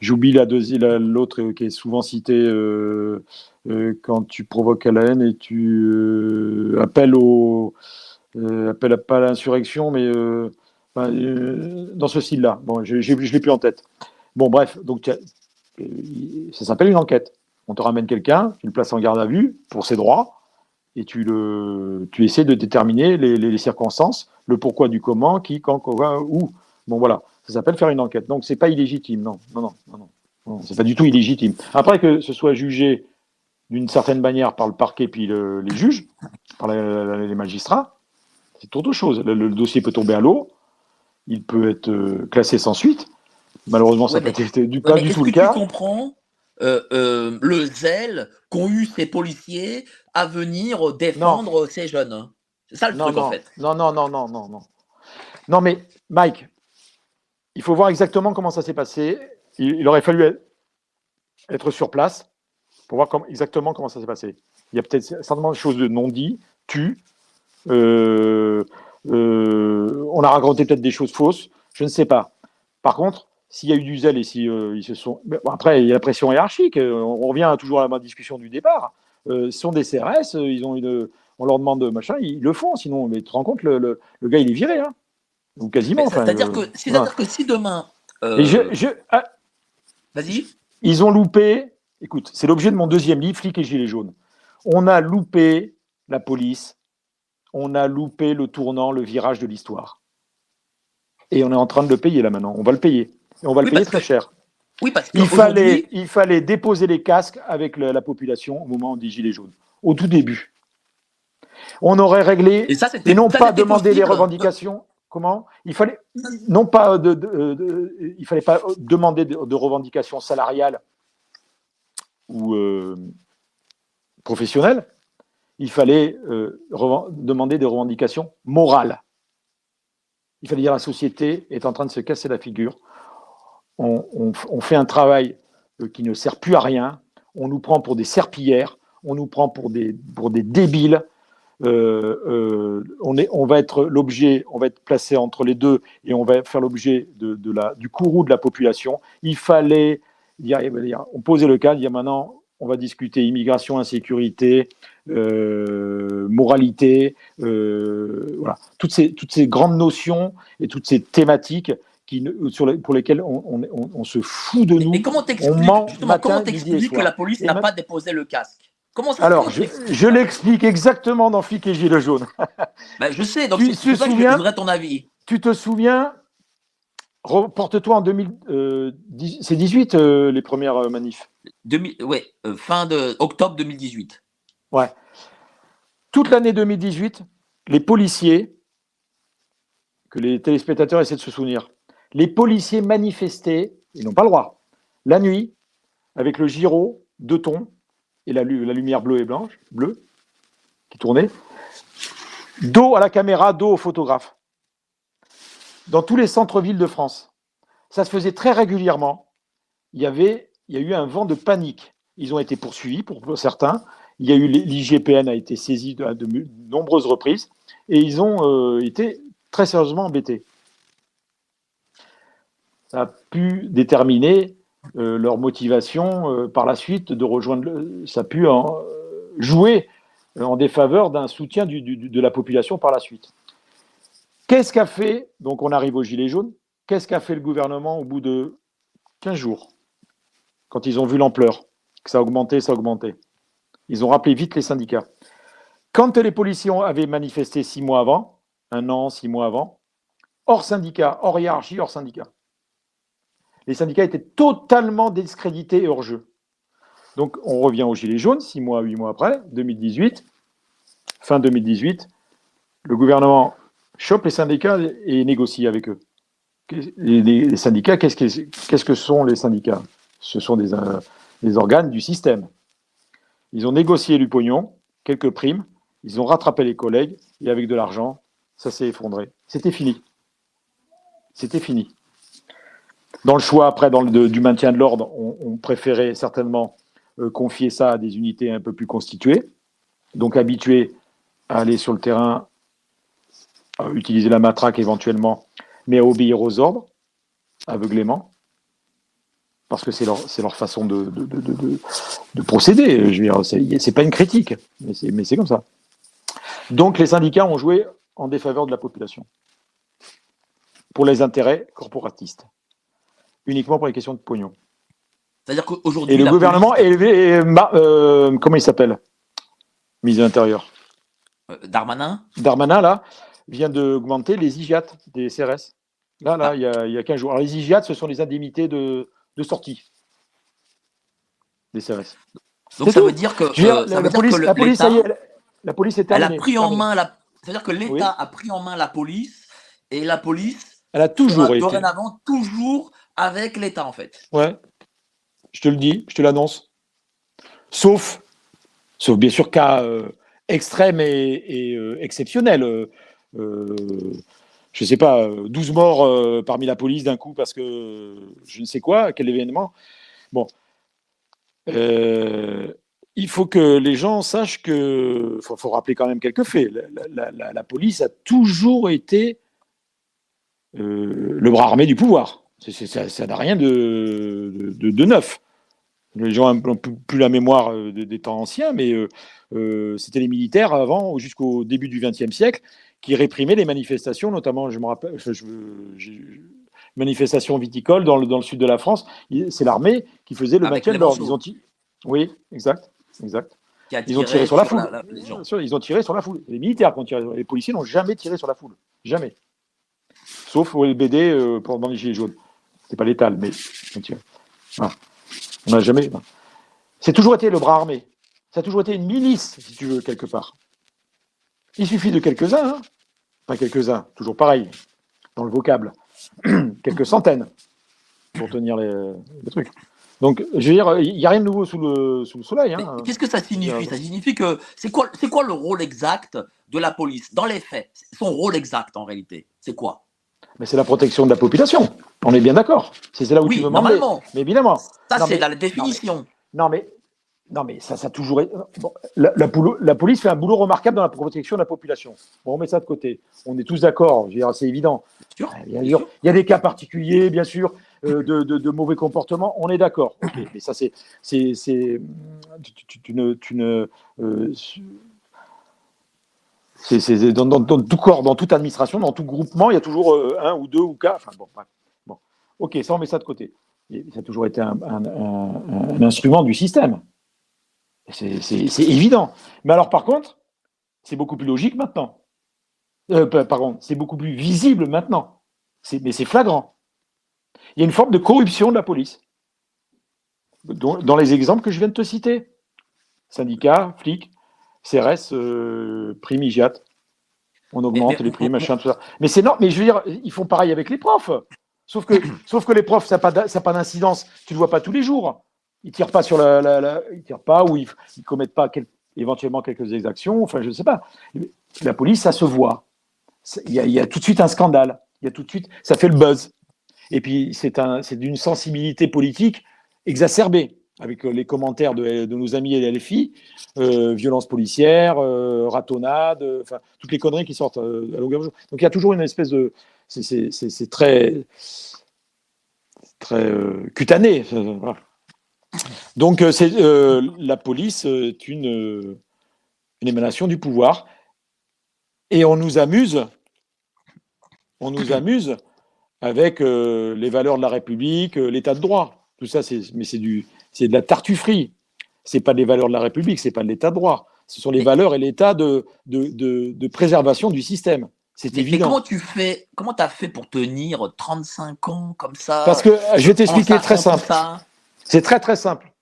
J'oublie la deuxième, l'autre qui est souvent cité quand tu provoques à la haine et tu appelles au appelle pas à l'insurrection, mais dans ce style-là. Bon, je ne l'ai plus en tête. Bon, bref, donc ça s'appelle une enquête. On te ramène quelqu'un, tu le places en garde à vue pour ses droits, et tu, le, essaies de déterminer les, circonstances, le pourquoi du comment, qui, quand, quoi, où. Bon, voilà, ça s'appelle faire une enquête. Donc, c'est pas illégitime, non, non, non, non, c'est pas du tout illégitime. Après que ce soit jugé d'une certaine manière par le parquet puis les juges, par les magistrats, c'est autre chose. Le, dossier peut tomber à l'eau, il peut être euh, classé sans suite. Malheureusement, ça n'a pas été du, pas du tout le cas. Tu comprends euh, euh, le zèle qu'ont eu ces policiers à venir défendre ces jeunes. C'est ça le Non, truc non, en fait. non, non, non, non, non, non. Non, mais Mike, il faut voir exactement comment ça s'est passé. Il, il aurait fallu être- sur place pour voir comme- exactement comment ça s'est passé. Il y a peut-être certainement des choses de non dit, tu. euh, on a raconté peut-être des choses fausses, je ne sais pas. Par contre, s'il y a eu du zèle et si euh, ils se sont. mais bon, après, il y a la pression hiérarchique. euh, On revient toujours à la discussion du départ. Euh, ce sont des CRS, euh, ils ont une, on leur demande de machin, ils le font. Sinon, mais tu te rends compte, le, le- le gars, il est viré, hein ou quasiment. Enfin, C'est-à-dire euh, que, si demain. euh, je- ah, Vas-y. ils ont loupé. Écoute, c'est l'objet de mon deuxième livre, Flics et Gilets jaunes. On a loupé la police, on a loupé le tournant, le virage de l'histoire. Et on est en train de le payer là maintenant. On va le payer. Et on va le payer très que- cher. Oui, parce Il fallait, il fallait déposer les casques avec la population au moment des Gilets jaunes, au tout début. On aurait réglé Et ça, c'était. et non ça, pas demander les revendications. Comment? Il fallait non pas de, de- de- il fallait pas demander de, de revendications salariales ou euh, professionnelles. Il fallait euh, demander des revendications morales. Il fallait dire la société est en train de se casser la figure. On, fait un travail euh, qui ne sert plus à rien. On nous prend pour des serpillères. On nous prend pour des, débiles. Euh, on, va être l'objet, on va être placé entre les deux et on va faire l'objet la, du courroux de la population. Il fallait dire, on posait le cadre, dire maintenant, on va discuter immigration, insécurité, euh, moralité, euh, voilà, toutes ces, toutes ces grandes notions et toutes ces thématiques qui, ne- sur les- pour lesquelles on, on- on- on se fout de nous. Et comment t'expliques que la police n'a pas déposé le casque? Comment ça se Alors, je, je l'explique exactement dans Flic et Gilets jaunes. Ben, je sais, donc Tu c'est pour ça que je souviens voudrais ton avis. Tu te souviens, reporte-toi en 2000, euh, dix- c'est 18 les premières manifs? 2000 ouais, euh, fin de octobre 2018. Ouais. Toute l'année 2018, les policiers, que les téléspectateurs essaient de se souvenir, les policiers manifestaient, ils n'ont pas le droit, la nuit, avec le gyro, deux tons, et la lumière bleue et blanche, bleue, qui tournait, dos à la caméra, dos au photographe, dans tous les centres-villes de France. Ça se faisait très régulièrement. Il y, avait, il y a eu un vent de panique. Ils ont été poursuivis pour certains. Il y a eu l'IGPN a été saisi de, nombreuses reprises et ils ont euh, été très sérieusement embêtés. Ça a pu déterminer euh, leur motivation euh, par la suite de rejoindre. ça a pu jouer en défaveur d'un soutien de la population par la suite. Qu'est-ce qu'a fait Donc on arrive aux Gilets jaunes. Qu'est-ce qu'a fait le gouvernement au bout de 15 jours quand ils ont vu l'ampleur? Que ça augmentait, ça augmentait. Ils ont rappelé vite les syndicats. Quand les policiers avaient manifesté six mois avant, un an, six mois avant, hors syndicat, hors hiérarchie, hors syndicat, les syndicats étaient totalement discrédités et hors jeu. Donc on revient aux Gilets jaunes, six mois, huit mois après, 2018, fin 2018, le gouvernement chope les syndicats et négocie avec eux. Les, syndicats, qu'est-ce que, sont les syndicats? Ce sont euh, des organes du système. Ils ont négocié du pognon, quelques primes, ils ont rattrapé les collègues, et avec de l'argent, ça s'est effondré. C'était fini. C'était fini. Dans le choix, après, du maintien de l'ordre, on, on préférait certainement euh, confier ça à des unités un peu plus constituées, donc habituées à aller sur le terrain, à utiliser la matraque éventuellement, mais à obéir aux ordres, aveuglément parce que c'est leur, façon de, de, de, de- de procéder. Je veux dire, c'est, pas une critique, mais c'est, comme ça. Donc les syndicats ont joué en défaveur de la population pour les intérêts corporatistes, uniquement pour les questions de pognon. C'est-à-dire qu'aujourd'hui. Et le gouvernement police- est élevé, et euh, comment il s'appelle? Mise à l'intérieur. euh, Darmanin? Darmanin, là, vient d'augmenter les IGAT des CRS. Là, là, Ah. il, y a, il y a 15 jours. Alors, les IGAT, ce sont les indemnités de, de sortie des CRS. Donc ça tout. veut dire que. La, police, ça y est, elle- la police est Elle a pris en main la. C'est-à-dire que l'État Oui. a pris en main la police et la police Elle a toujours été. dorénavant toujours avec l'État en fait. Ouais. Je te le dis, je te l'annonce. Sauf, sauf bien sûr cas euh, extrême et, et, euh, exceptionnel. Euh, euh, je ne sais pas, 12 morts euh, parmi la police d'un coup parce que je ne sais quoi, quel événement. Bon. Euh, il faut que les gens sachent que. Il faut, rappeler quand même quelques faits. La, police a toujours été euh, le bras armé du pouvoir. Ça n'a rien de, de- neuf. Les gens n'ont plus, la mémoire euh, des, temps anciens, mais euh, euh, c'était les militaires avant, jusqu'au début du XXe siècle, qui réprimaient les manifestations, notamment, je me rappelle, je, je- j'ai- manifestations viticoles dans le, dans le sud de la France. C'est l'armée qui faisait le Avec maintien de l'ordre. Ils ont ti- Oui, exact, exact. Ils ont tiré sur la foule. la- ils ont tiré sur la foule. Les militaires qui ont tiré. Les policiers n'ont jamais tiré sur la foule. Jamais. Sauf au LBD euh, pendant les Gilets jaunes. C'est pas létal, mais tiré. On n'a jamais. C'est toujours été le bras armé. Ça a toujours été une milice, si tu veux, quelque part. Il suffit de quelques-uns, hein. Pas quelques-uns, toujours pareil, dans le vocable, quelques centaines pour tenir les, les trucs. Donc, je veux dire, il n'y a rien de nouveau sous le, sous le soleil. Hein. Qu'est-ce que ça signifie? Euh, Ça signifie que c'est quoi, c'est quoi le rôle exact de la police dans les faits? Son rôle exact en réalité, c'est quoi? Mais c'est la protection de la population. On est bien d'accord. C'est là où Oui, tu veux normalement. Mais évidemment. Ça, c'est la définition. Non, mais, non, mais ça, ça a toujours été. bon, la, la poule- la police fait un boulot remarquable dans la protection de la population. Bon, on met ça de côté. On est tous d'accord. C'est évident. Sûr. Bien sûr. Il y a des cas particuliers, bien sûr, euh, de, de- de mauvais comportements. On est d'accord. Mais ça, c'est. c'est- c'est- Tu, tu- tu ne. Tu ne euh, c'est c'est- dans, dans- dans tout corps, dans toute administration, dans tout groupement, il y a toujours euh, un ou deux ou quatre. Enfin, bon, bon. Ok, ça, on met ça de côté. Et ça a toujours été un, un- un- un instrument du système. C'est évident. Mais alors, par contre, c'est beaucoup plus logique maintenant. Euh, pa- pardon, c'est beaucoup plus visible maintenant. Mais c'est flagrant. Il y a une forme de corruption de la police. Dans, dans les exemples que je viens de te citer. Syndicats, flics, CRS, euh, prime IGIAT. On augmente mais- les primes, machin, tout ça. Mais c'est non, mais je veux dire, ils font pareil avec les profs. Sauf que, sauf que les profs, ça n'a pas d'incidence. Tu ne le vois pas tous les jours. Ils tirent pas sur la, la- la- ils tirent pas ou ils, ils commettent pas éventuellement quelques exactions. Enfin, je ne sais pas. La police, ça se voit. Il y, a, tout de suite un scandale. Il y a tout de suite, ça fait le buzz. Et puis c'est un, c'est d'une sensibilité politique exacerbée avec euh, les commentaires de, nos amis et LFI, euh, violence policière, euh, ratonnade, euh, enfin toutes les conneries qui sortent à longueur de jour. Donc il y a toujours une espèce de, c'est- très, très cutané. voilà. Donc euh, c'est euh, la police euh, est une, une émanation du pouvoir et on nous amuse, on nous amuse avec euh, les valeurs de la République, euh, l'État de droit. Tout ça, c'est mais c'est du, c'est de la tartufferie. C'est pas des valeurs de la République, c'est pas de l'État de droit. Ce sont les Mais- valeurs et l'État de, de, de, de préservation du système. C'est Mais, mais évident. comment tu fais Comment t'as fait pour tenir 35 ans comme ça? Parce que je vais t'expliquer très simple. ça C'est très très simple.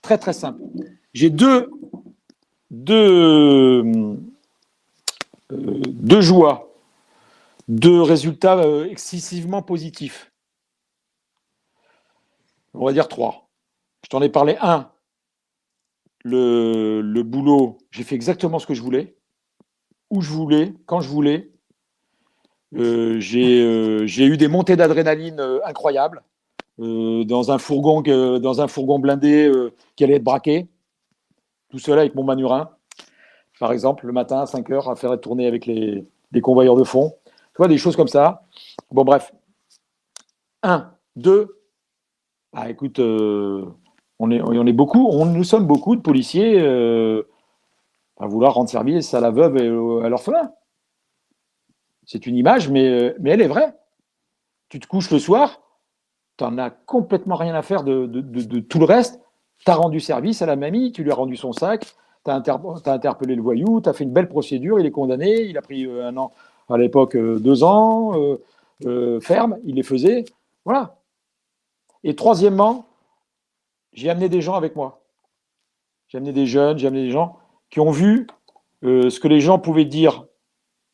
Très très simple. J'ai deux, euh, joies, deux résultats euh, excessivement positifs. On va dire trois. Je t'en ai parlé un. Le, le boulot, j'ai fait exactement ce que je voulais, où je voulais, quand je voulais. Euh, j'ai eu des montées d'adrénaline incroyables dans un fourgon dans un fourgon blindé euh, qui allait être braqué, tout seul avec mon manurin, par exemple, le matin à 5 heures à faire tourner avec les, convoyeurs de fond. Tu vois, des choses comme ça. Bon, bref. Un. Deux. Ah, écoute, euh, on, est, on est beaucoup, on, nous sommes beaucoup de policiers euh, à vouloir rendre service à la veuve et à l'orphelin. C'est une image, mais, euh, mais elle est vraie. Tu te couches le soir, tu n'en as complètement rien à faire de, de- tout le reste. Tu as rendu service à la mamie, tu lui as rendu son sac, tu as, interpellé le voyou, tu as fait une belle procédure, il est condamné, il a pris euh, un an, à l'époque euh, deux ans, euh, ferme, il les faisait. Voilà. Et troisièmement, j'ai amené des gens avec moi. J'ai amené des jeunes, j'ai amené des gens qui ont vu ce que les gens pouvaient dire,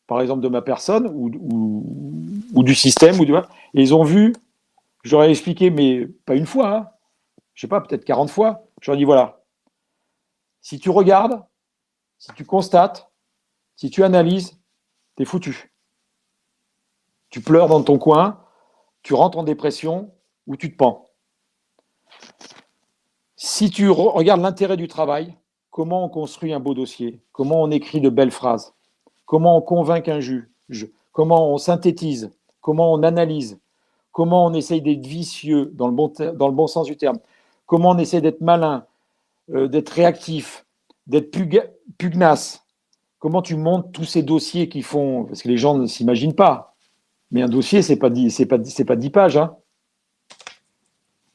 par exemple, de ma personne ou, ou- ou du système, ou du, et ils ont vu ai expliqué, mais pas une fois, hein, je sais pas, peut-être 40 fois. Leur dis voilà, si tu regardes, si tu constates, si tu analyses, t'es foutu. Tu pleures dans ton coin, tu rentres en dépression ou tu te pends. Si tu regardes l'intérêt du travail, comment on construit un beau dossier, comment on écrit de belles phrases, comment on convainc un juge, comment on synthétise, comment on analyse, comment on essaye d'être vicieux dans le bon, sens du terme, comment on essaie d'être malin, euh, d'être réactif, d'être pugnace, comment tu montes tous ces dossiers qui font, parce que les gens ne s'imaginent pas, mais un dossier, ce n'est pas, pas, pas 10 pages. Hein.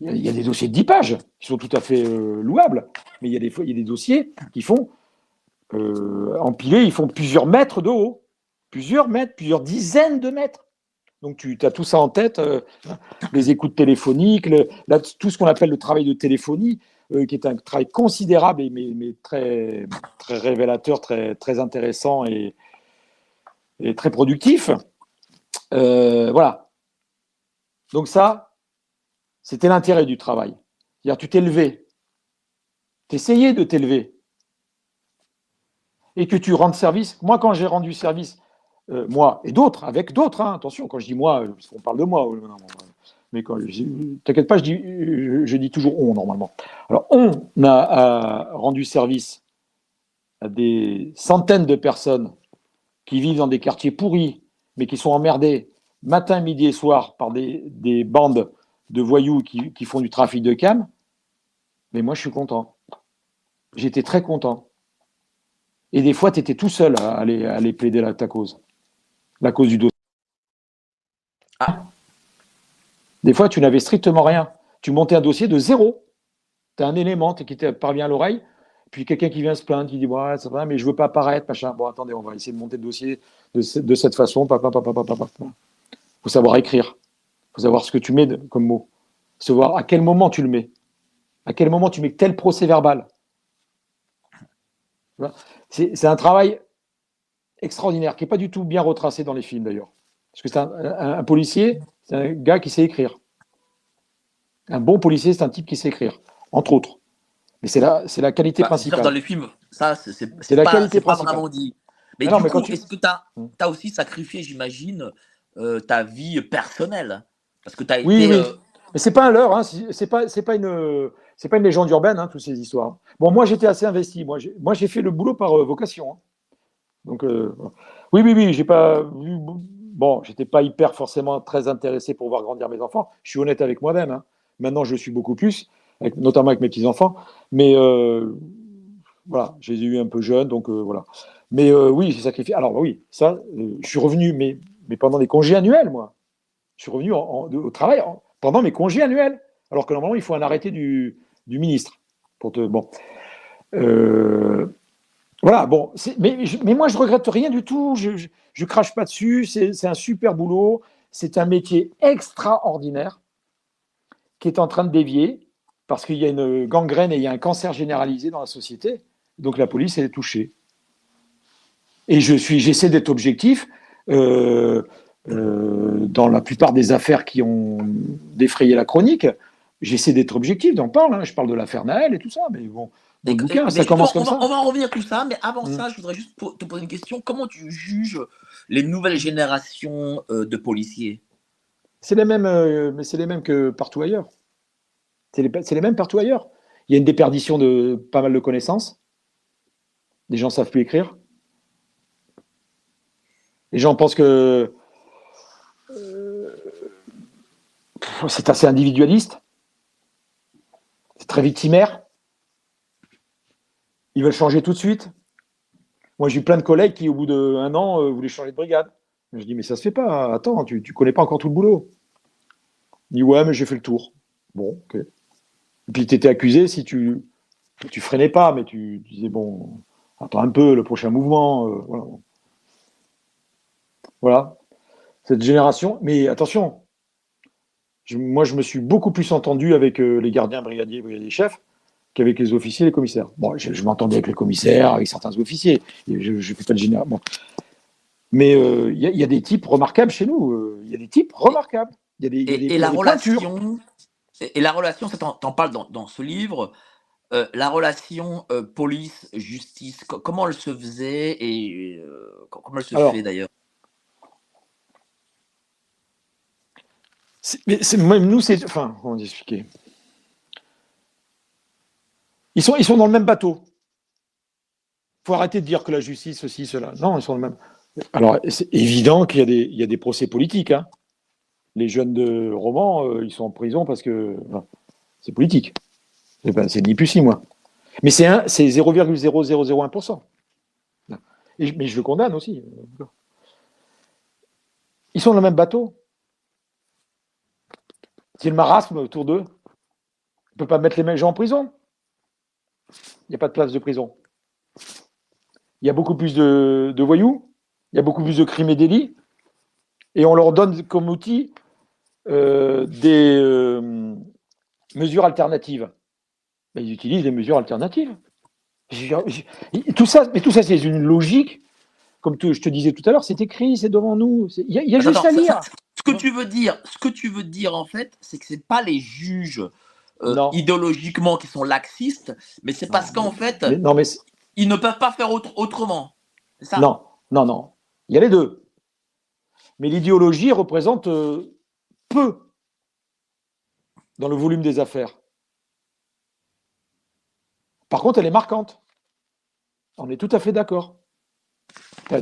Il y a des dossiers de 10 pages qui sont tout à fait euh, louables, mais il y, a des, il y a des dossiers qui font, euh, empilés, ils font plusieurs mètres de haut, plusieurs mètres, plusieurs dizaines de mètres. Donc tu as tout ça en tête, euh, les écoutes téléphoniques, tout ce qu'on appelle le travail de téléphonie, euh, qui est un travail considérable, mais, très, révélateur, très, intéressant et, très productif. voilà. Donc ça, c'était l'intérêt du travail. C'est-à-dire, tu t'es levé, tu essayais de t'élever, et que tu rendes service. Moi, quand j'ai rendu service, euh, moi et d'autres, avec d'autres, hein, attention, quand je dis moi, on parle de moi, mais quand t'inquiète pas, je dis, je, dis toujours on normalement. Alors, on a, rendu service à des centaines de personnes qui vivent dans des quartiers pourris, mais qui sont emmerdés matin, midi et soir par des, des bandes de voyous qui, font du trafic de cam, mais moi je suis content. J'étais très content. Et des fois, tu étais tout seul à aller, plaider la, ta cause, la cause du dossier. Ah. Des fois, tu n'avais strictement rien. Tu montais un dossier de zéro. Tu as un élément qui te parvient à l'oreille, puis quelqu'un qui vient se plaindre, qui dit ouais, ça va, mais je ne veux pas apparaître, machin. Bon, attendez, on va essayer de monter le dossier de, cette façon. Il faut savoir écrire faut savoir ce que tu mets comme mot. Savoir à quel moment tu le mets. À quel moment tu mets tel procès verbal. C'est un travail extraordinaire qui n'est pas du tout bien retracé dans les films d'ailleurs. Parce que c'est un, policier, c'est un gars qui sait écrire. Un bon policier, c'est un type qui sait écrire, entre autres. Mais c'est la, la qualité bah, principale. Dans les films, ça, c'est la pas, qualité principale. Pas vraiment dit. Mais, du coup, est-ce que tu as, as, aussi sacrifié, j'imagine, euh, ta vie personnelle? Parce que as oui, oui. Euh, mais c'est pas un leurre, hein. c'est pas, c'est pas une, c'est pas une légende urbaine, hein, toutes ces histoires. Bon, moi j'étais assez investi. Moi, j'ai, moi j'ai fait le boulot par euh, vocation. Hein. Donc, euh, oui, oui, oui, j'ai pas. Bon, j'étais pas hyper forcément très intéressé pour voir grandir mes enfants. Je suis honnête avec moi-même. Maintenant, je suis beaucoup plus, notamment avec mes petits enfants. Mais voilà, j'ai eu un peu jeune, donc voilà. Mais oui, j'ai sacrifié. Alors oui, ça, je suis revenu, mais, mais pendant les congés annuels, moi je suis revenu au travail pendant mes congés annuels, alors que normalement, il faut un arrêté du, ministre. Pour te, bon. Euh, voilà, bon. Mais, moi, je regrette rien du tout. Je ne crache pas dessus. C'est un super boulot. C'est un métier extraordinaire qui est en train de dévier parce qu'il y a une gangrène et il y a un cancer généralisé dans la société. Donc la police est touchée. Et je j'essaie d'être objectif. Euh, euh, dans la plupart des affaires qui ont défrayé la chronique, j'essaie d'être objectif, d'en parler. Hein. Je parle de l'affaire Naël et tout ça, mais bon, le bouquin, ça commence comme ça. On va en revenir tout ça, mais avant mm. ça, je voudrais juste te poser une question. Comment tu juges les nouvelles générations euh, de policiers? C'est les mêmes, euh, mais c'est les mêmes que partout ailleurs. C'est les, les, mêmes partout ailleurs. Il y a une déperdition de pas mal de connaissances. Les gens savent plus écrire. Les gens pensent que c'est assez individualiste, c'est très victimaire. Ils veulent changer tout de suite. Moi, j'ai eu plein de collègues qui, au bout d'un an, euh, voulaient changer de brigade. Je dis, mais ça se fait pas. Attends, tu ne connais pas encore tout le boulot. Il dit, ouais, mais j'ai fait le tour. Bon, ok. Et puis, tu étais accusé si tu tu freinais pas, mais tu, disais, bon, attends un peu, le prochain mouvement. Euh, voilà. Cette génération. Mais attention, moi, je me suis beaucoup plus entendu avec euh, les gardiens, brigadiers, brigadiers chefs qu'avec les officiers et les commissaires. Bon, je, m'entendais avec les commissaires, avec certains officiers. Je ne fais pas de général. Mais euh, il y, a des types remarquables chez nous. Euh, il y a des types remarquables. Y a des, et, la relation, Et, la relation, ça t'en parles dans, dans, ce livre, euh, la relation euh, police-justice, comment elle se faisait et euh, comment elle se fait d'ailleurs? Mais même nous, c'est. Enfin, comment expliquer? Ils sont, ils sont dans le même bateau. Il faut arrêter de dire que la justice, ceci, cela. Non, ils sont dans le même. Alors, c'est évident qu'il y, a des, il y a des procès politiques. Hein. Les jeunes de Roman, ils sont en prison parce que c'est politique. C'est ni plus ni moins. Mais c'est 0,0001%. mais je le condamne aussi. Ils sont dans le même bateau. C'est le marasme autour d'eux. On ne peut pas mettre les gens en prison. Il n'y a pas de place de prison. Il y a beaucoup plus de, voyous, il y a beaucoup plus de crimes et délits, et on leur donne comme outil euh, des euh, mesures alternatives ils utilisent des mesures alternatives. Tout ça, mais tout ça, c'est une logique. Comme je te disais tout à l'heure, c'est écrit, c'est devant nous. Il y a, juste à lire. ce que tu veux dire, ce que tu veux dire en fait, c'est que c'est pas les juges euh, idéologiquement qui sont laxistes, mais c'est parce qu'en fait, non, mais ils ne peuvent pas faire autrement. Ça? Non, non, non. Il y a les deux. Mais l'idéologie représente euh, peu dans le volume des affaires. Par contre, elle est marquante. On est tout à fait d'accord.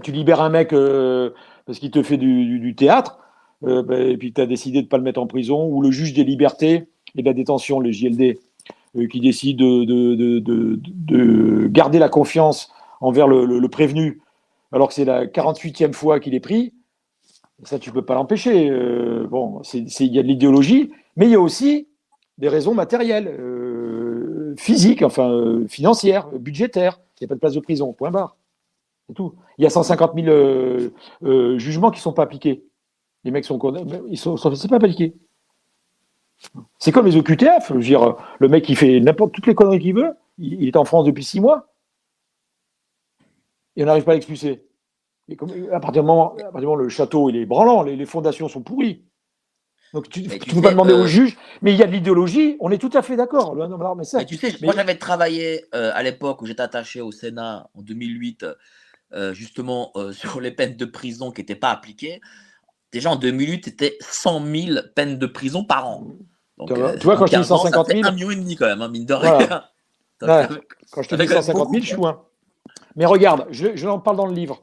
Tu libères un mec euh, parce qu'il te fait du, théâtre, euh, ben, et puis tu as décidé de ne pas le mettre en prison, ou le juge des libertés et de la détention, le JLD, euh, qui décide de, garder la confiance envers le, prévenu, alors que c'est la 48e fois qu'il est pris, ça, tu ne peux pas l'empêcher. bon, il y a de l'idéologie, mais il y a aussi des raisons matérielles physique, enfin euh, financière, budgétaire. Il n'y a pas de place de prison, point barre. C'est tout. Il y a 150 000 euh, euh, jugements qui ne sont pas appliqués. Les mecs sont ils sont, c'est pas appliqué. C'est comme les OQTF. Je veux dire, le mec qui fait n'importe toutes les conneries qu'il veut, il, est en France depuis six mois. Et on n'arrive pas à l'expulser. à, partir du moment, à partir le château il est branlant, les fondations sont pourries. Donc tu ne peux pas demander au juge, mais il y a de l'idéologie, on est tout à fait d'accord. Mais, tu sais, moi j'avais travaillé euh, à l'époque où j'étais attaché au Sénat en 2008, euh, justement euh, sur les peines de prison qui n'étaient pas appliquées. Déjà en 2008, c'était 100 000 peines de prison par an. Donc, tu vois, quand je te dis 150 000. un million et demi quand même, hein, mine de rien. quand je te dis 150 000, je suis loin. Mais regarde, je, je en parle dans le livre,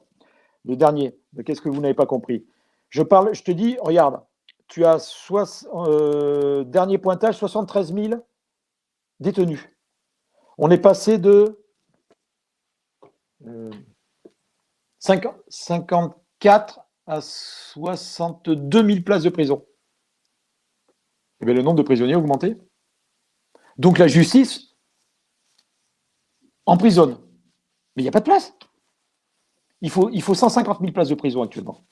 le dernier, de Qu'est-ce que vous n'avez pas compris. Je, parle, je te dis, regarde, tu as euh, dernier pointage 73 000 détenus. On est passé de 54 euh, à 62 000 places de prison. Eh le nombre de prisonniers augmenté. Donc la justice emprisonne. Mais il n'y a pas de place. Il faut, il faut 150 000 places de prison actuellement.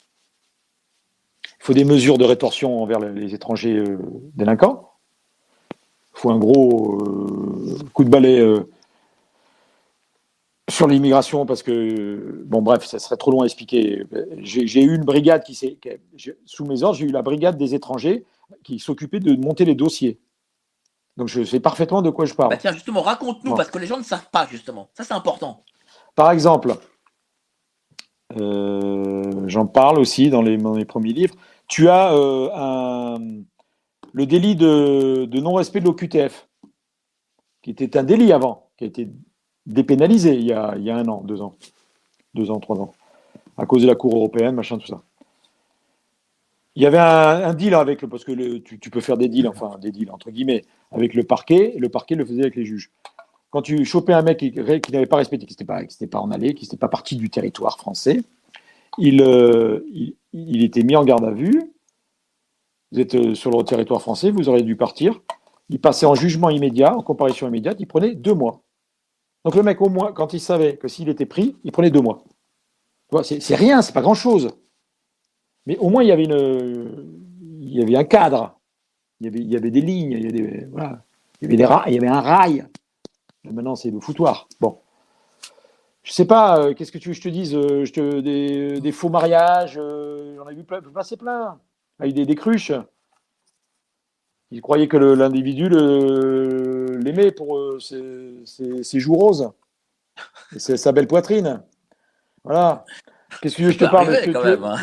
Il faut des mesures de rétorsion envers les étrangers euh, délinquants. Il faut un gros euh, coup de balai euh, sur l'immigration parce que, bon bref, ça serait trop long à expliquer. J'ai eu une brigade qui s'est, sous mes ordres, j'ai eu la brigade des étrangers qui s'occupait de monter les dossiers. Donc je sais parfaitement de quoi je parle. Bah tiens, justement, raconte-nous, parce que les gens ne savent pas, justement. Ça, c'est important. Par exemple, j'en parle aussi dans les, dans les premiers livres, tu as euh, le délit de, non-respect de l'OQTF, qui était un délit avant, qui a été dépénalisé il y a, un an, deux ans, deux ans, trois ans, à cause de la Cour européenne, machin, tout ça. Il y avait un, deal avec le, parce que tu, peux faire des deals, enfin des deals entre guillemets, avec le parquet, et le parquet le faisait avec les juges. Quand tu chopais un mec qui, n'avait pas respecté, qui n'était pas, pas en allée, qui n'était pas parti du territoire français, euh, il, était mis en garde à vue. Vous êtes euh, sur le territoire français, vous aurez dû partir. Il passait en jugement immédiat, en comparution immédiate, il prenait deux mois. Donc le mec, au moins, quand il savait que s'il était pris, il prenait deux mois. C'est rien, c'est pas grand-chose. Mais au moins, il y avait, une, il y avait un cadre. Il y avait, il y avait des lignes, il y avait, voilà. il, y avait des il y avait un rail. maintenant, c'est le foutoir. Bon je sais pas, euh, qu'est-ce que tu veux que je te dise euh, des, faux mariages, euh, j'en ai vu plein, passer plein, avec des, des cruches. Il croyait que l'individu l'aimait pour euh, ses, joues roses. Sa belle poitrine. Voilà. Qu'est-ce que je te parle Tu- quand même, hein.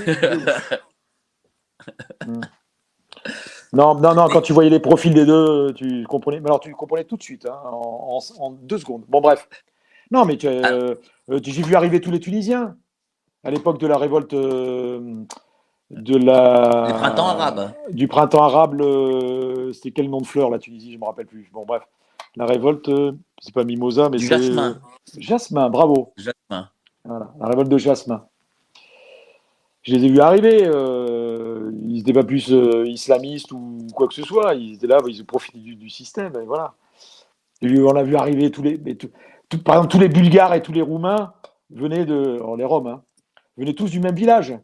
Non, non, non, quand tu voyais les profils des deux, tu comprenais. Mais alors, tu comprenais tout de suite, hein, en, en- en deux secondes. Bon, bref. Non, mais tu- euh, euh, j'ai vu arriver tous les Tunisiens à l'époque de la révolte euh, de la. Du printemps arabe. Du printemps arabe, le- c'était quel nom de fleur, la Tunisie Je me rappelle plus. Bon, bref. La révolte, c'est pas Mimosa, mais Du c'est. jasmin. Jasmin, bravo. Jasmin. Voilà, la révolte de Jasmin. Je les ai vus arriver. euh, ils n'étaient pas plus euh, islamistes ou quoi que ce soit. Ils étaient là, ils profitaient du, du système. Et voilà. On a vu arriver tous les. par exemple, tous les Bulgares et tous les Roumains venaient de. alors, les Roms, hein, venaient tous du même village.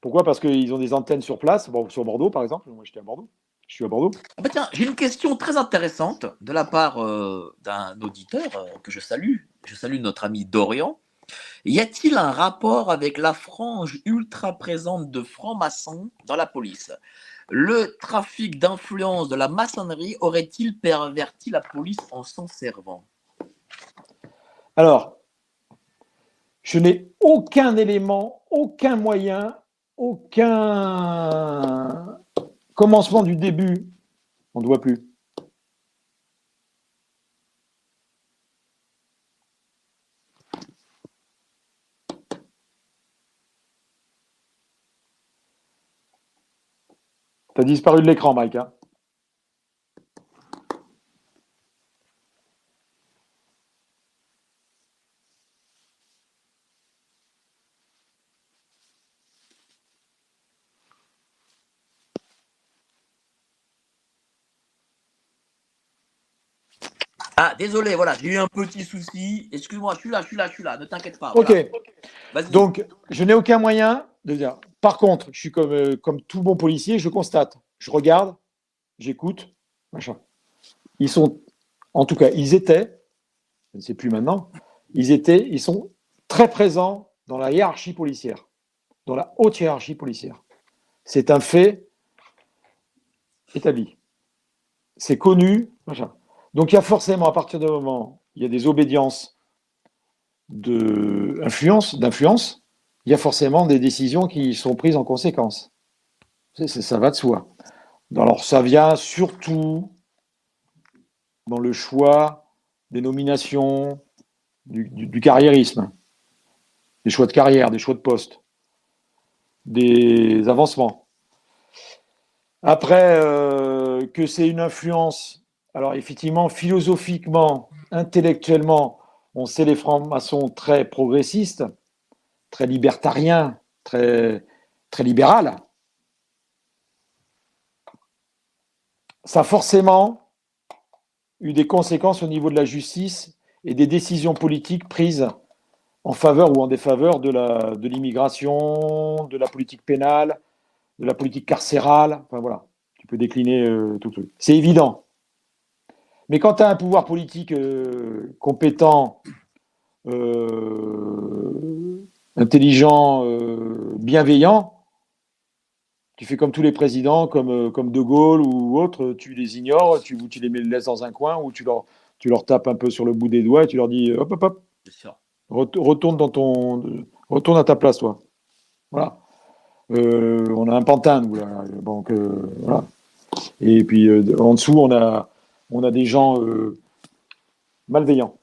Pourquoi? Parce qu'ils ont des antennes sur place. Sur Bordeaux, par exemple. Moi, j'étais à Bordeaux. Je suis à Bordeaux. Ah bah tiens, j'ai une question très intéressante de la part euh, d'un auditeur que je salue. Je salue notre ami Dorian. Y a-t-il un rapport avec la frange ultra présente de francs-maçons dans la police? Le trafic d'influence de la maçonnerie aurait-il perverti la police en s'en servant? Alors, je n'ai aucun élément, aucun moyen, aucun commencement du début. On ne voit plus. Tu as disparu de l'écran, Mike. hein. Ah, désolé, voilà, j'ai eu un petit souci. Excuse-moi, je suis là, je suis là, je suis là, ne t'inquiète pas. Ok. voilà. Donc, je n'ai aucun moyen de dire. Par contre, je suis comme, euh, comme tout bon policier, je constate, je regarde, j'écoute, machin. Ils sont, en tout cas, ils étaient, je ne sais plus maintenant, ils étaient, ils sont très présents dans la hiérarchie policière, dans la haute hiérarchie policière. C'est un fait établi. C'est connu, machin. Donc, il y a forcément, à partir du moment, il y a des obédiences de influence, d'influence, il y a forcément des décisions qui sont prises en conséquence. Ça va de soi. Alors, ça vient surtout dans le choix des nominations, du carriérisme, des choix de carrière, des choix de poste, des avancements. Après, euh, que c'est une influence, alors effectivement, philosophiquement, intellectuellement, on sait les francs-maçons très progressistes, très libertariens, très, très libéral. Ça a forcément eu des conséquences au niveau de la justice et des décisions politiques prises en faveur ou en défaveur de l'immigration, de, la politique pénale, de la politique carcérale. Enfin voilà, tu peux décliner euh, tout le. C'est évident. Mais quand tu as un pouvoir politique euh, compétent, euh, intelligent, euh, bienveillant, tu fais comme tous les présidents, comme, comme De Gaulle ou autres, tu les ignores, tu, tu les mets- laisses dans un coin, ou tu leur, tu leur tapes un peu sur le bout des doigts et tu leur dis hop, hop, hop, Retourne dans ton, retourne à ta place, toi. Voilà. On a un pantin, nous, là. Donc, voilà. Et puis, en dessous, on a, on a des gens euh, malveillants.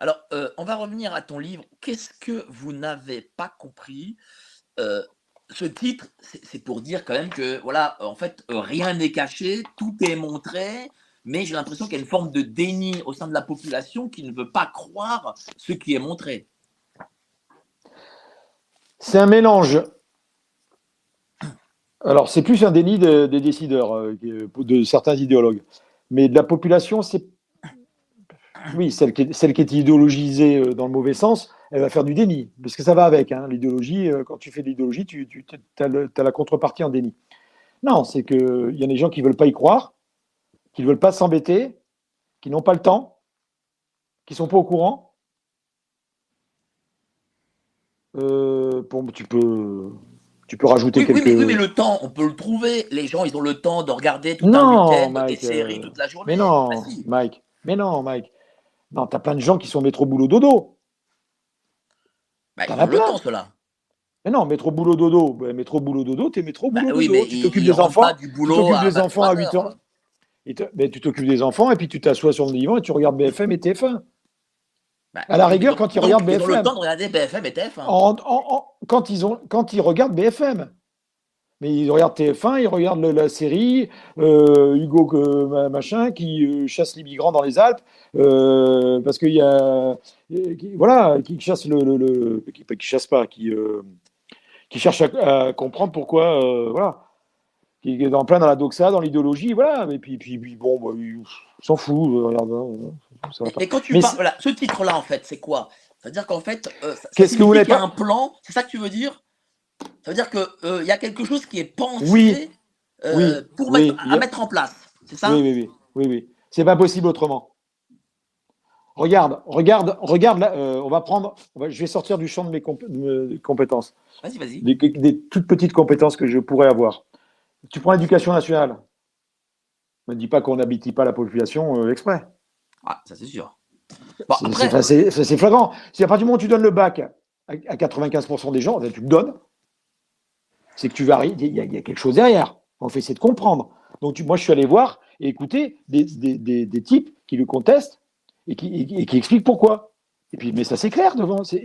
Alors, euh, on va revenir à ton livre. Qu'est-ce que vous n'avez pas compris? Euh, Ce titre, c'est pour dire quand même que, voilà, en fait, rien n'est caché, tout est montré, mais j'ai l'impression qu'il y a une forme de déni au sein de la population qui ne veut pas croire ce qui est montré. C'est un mélange. Alors, c'est plus un déni de- des décideurs, de certains idéologues. Mais de la population, c'est. Oui, celle qui, est, idéologisée euh, dans le mauvais sens, elle va faire du déni. Parce que ça va avec. hein. L'idéologie, euh, quand tu fais de l'idéologie, tu, tu as, la contrepartie en déni. Non, c'est qu'il y a des gens qui ne veulent pas y croire, qui ne veulent pas s'embêter, qui n'ont pas le temps, qui ne sont pas au courant. Euh, bon, tu peux, Tu peux rajouter Oui, oui, quelques. mais, oui, mais le temps, on peut le trouver. Les gens, ils ont le temps de regarder tout Non, un week-end, des séries euh, toute la journée. Mais non, Bah, si. Mike. Mais non, Mike. Non, t'as plein de gens qui sont métro boulot dodo. Bah, t'en ils as ont le plein. temps, cela. Mais non, métro boulot dodo. Ben, métro boulot dodo, t'es métro Bah, boulot oui, dodo. mais tu t'occupes des enfants. boulot t'occupes des enfants à 8 23 heures. et te- ben, tu t'occupes des enfants et puis tu t'assois sur le divan et tu regardes BFM et TF1. Bah, À la rigueur, quand ils donc, regardent Ils ont le BFM. temps de regarder BFM et TF1. En- en- en- quand, ils ont, quand ils regardent BFM. Mais ils regardent TF1, ils regardent le- la série, euh, Hugo machin qui euh, chasse les migrants dans les Alpes, euh, parce qu'il y a, qui- voilà, qui chasse le, le, le- qui, chasse pas, qui, qui cherche à, à comprendre pourquoi, voilà, qui est en plein dans la doxa, dans l'idéologie, voilà. Et puis, puis, puis bon, bah, il s'en fout, euh, regarde, hein, ça va pas. Et quand tu parles, voilà, ce titre-là, en fait, c'est quoi? C'est-à-dire qu'en fait, euh, Qu'est-ce que vous voulez y a pas? un plan, c'est ça que tu veux dire? Ça veut dire qu'il y a quelque chose qui est pensé Oui. euh, Oui. pour Oui. mettre, Il à mettre en place. C'est ça? Oui, oui, oui, oui, oui. C'est pas possible autrement. Regarde, regarde, regarde. Là, euh, on va prendre. je vais sortir du champ de mes compé- de mes compétences, Vas-y, vas-y. des, des toutes petites compétences que je pourrais avoir. Tu prends l'éducation nationale. Ne dis pas qu'on n'habite pas la population euh, exprès. Ah, ça c'est sûr. Bon, C'est- flagrant. Si à partir du moment où tu donnes le bac à, à 95% des gens, ben, tu le donnes, c'est que tu varies. Il y, a- il y a quelque chose derrière. On fait essayer de comprendre. Donc tu- moi, je suis allé voir et écouter des, des- des- des types qui le contestent et qui, et qui- et qui expliquent pourquoi. Et puis, mais ça c'est clair devant, c'est